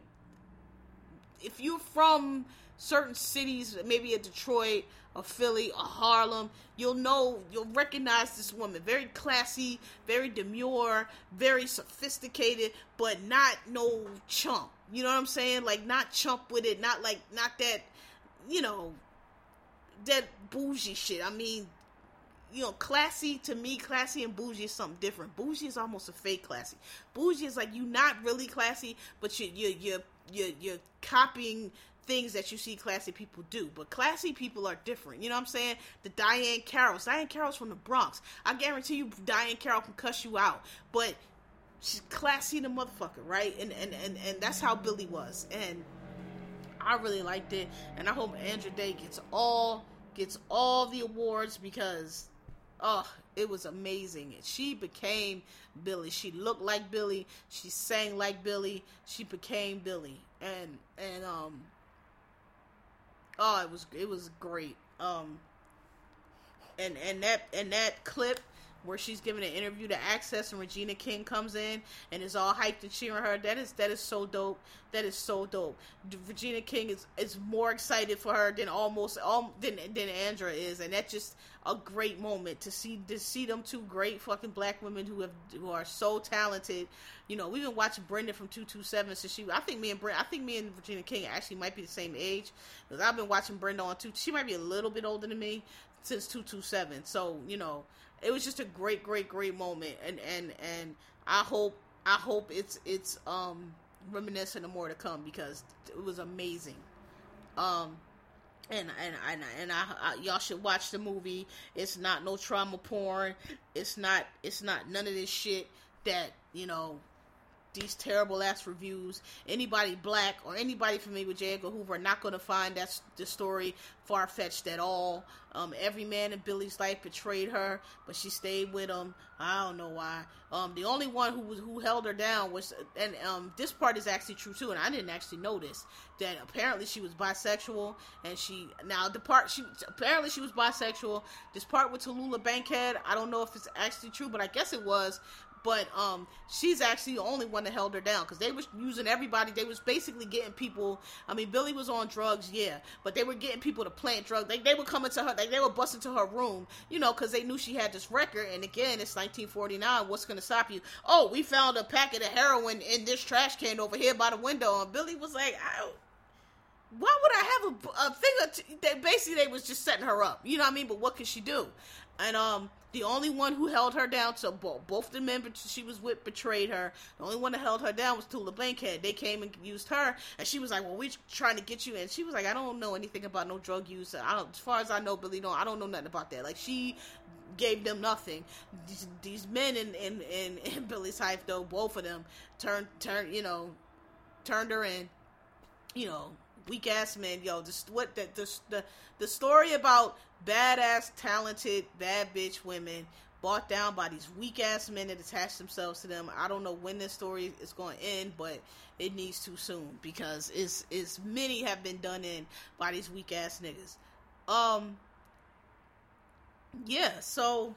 if you're from certain cities, maybe a Detroit, a Philly, a Harlem, you'll know, you'll recognize this woman. Very classy, very demure, very sophisticated, but not no chump. You know what I'm saying? Like not chump with it, not like not that, you know, that bougie shit. I mean, you know, classy to me, classy and bougie is something different. Bougie is almost a fake classy. Bougie is like you not really classy, but you you you you you're copying things that you see classy people do. But classy people are different. You know what I'm saying? The Diane Carrolls. Diane Carroll's from the Bronx. I guarantee you Diane Carroll can cuss you out. But she's classy the motherfucker, right? And and, and, and that's how Billie was. And I really liked it. And I hope Andra Day gets all gets all the awards because oh, it was amazing. She became Billie. She looked like Billie. She sang like Billie. She became Billie. And and um oh, it was it was great. Um and and that and that clip where she's giving an interview to Access and Regina King comes in and is all hyped and cheering her. That is that is so dope. That is so dope. Regina King is is more excited for her than almost all than than Andra is, and that's just a great moment to see to see them two great fucking black women who have who are so talented. You know, we've been watching Brenda from two two seven since she. I think me and Brenda, I think me and Regina King actually might be the same age because I've been watching Brenda on two. She might be a little bit older than me since two two seven. So you know it was just a great, great, great moment, and and and I hope I hope it's it's um reminiscent of more to come because it was amazing. Um, and and and, and I, I, y'all should watch the movie. It's not no trauma porn. It's not it's not none of this shit that you know these terrible ass reviews. Anybody black or anybody familiar with J. Edgar Hoover are not going to find that the story far fetched at all. Um, every man in Billie's life betrayed her, but she stayed with him. I don't know why. Um, the only one who was who held her down was, and um, this part is actually true too, and I didn't actually notice that apparently she was bisexual, and she now the part she apparently she was bisexual. This part with Tallulah Bankhead, I don't know if it's actually true, but I guess it was but um she's actually the only one that held her down because they was using everybody they was basically getting people i mean Billie was on drugs yeah but they were getting people to plant drugs they, they were coming to her like they were busting to her room you know because they knew she had this record and again it's 1949 what's to stop you oh we found a packet of heroin in this trash can over here by the window and Billie was like I, why would I have a, a thing? Of t- they basically they was just setting her up. You know what I mean? But what could she do? And um, the only one who held her down, so both, both the men she was with betrayed her. The only one that held her down was Tallulah Bankhead. They came and used her, and she was like, "Well, we're trying to get you." And she was like, "I don't know anything about no drug use. As far as I know, Billie, no, I don't know nothing about that." Like she gave them nothing. These, these men in, in in in Billie's life, though, both of them turned turned you know turned her in. You know, weak ass men. Yo, just what the the the, the story about badass, talented, bad bitch women bought down by these weak ass men that attach themselves to them. I don't know when this story is going to end, but it needs to soon because it's it's many have been done in by these weak ass niggas. Um, yeah, so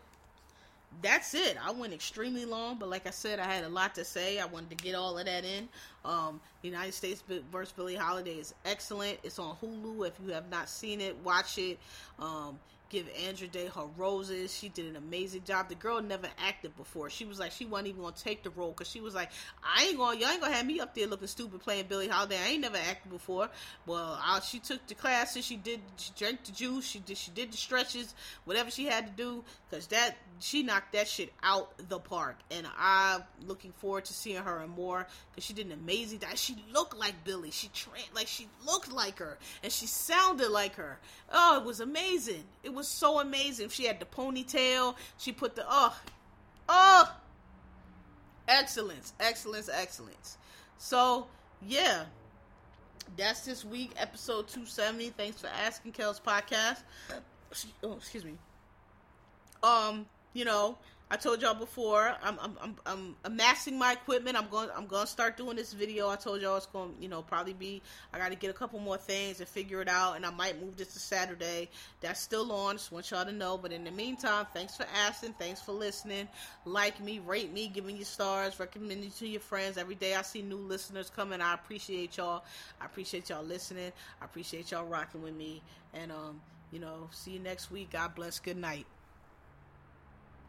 that's it. I went extremely long, but like I said, I had a lot to say. I wanted to get all of that in. Um, United States vs. Billie Holiday is excellent. It's on Hulu. If you have not seen it, watch it. Um, give Andra Day her roses. She did an amazing job. The girl never acted before. She was like, she wasn't even gonna take the role because she was like, I ain't gonna, y'all ain't gonna have me up there looking stupid playing Billie Holiday. I ain't never acted before. Well, I, she took the classes. She did, she drank the juice. She did, she did the stretches, whatever she had to do, because that she knocked that shit out the park. And I'm looking forward to seeing her and more because she did an amazing. That she looked like Billie. She trained like she looked like her, and she sounded like her. Oh, it was amazing. It was so amazing. She had the ponytail. She put the oh, oh, excellence, excellence, excellence. So yeah, that's this week, episode two seventy. Thanks for asking, Kel's podcast. Oh, excuse me. Um, you know, I told y'all before, I'm, I'm I'm I'm amassing my equipment. I'm going I'm going to start doing this video. I told y'all it's going, you know, probably be. I got to get a couple more things and figure it out, and I might move this to Saturday. That's still on. Just want y'all to know. But in the meantime, thanks for asking. Thanks for listening. Like me, rate me, give me your stars, recommend me to your friends. Every day I see new listeners coming. I appreciate y'all. I appreciate y'all listening. I appreciate y'all rocking with me. And um, you know, see you next week. God bless. Good night.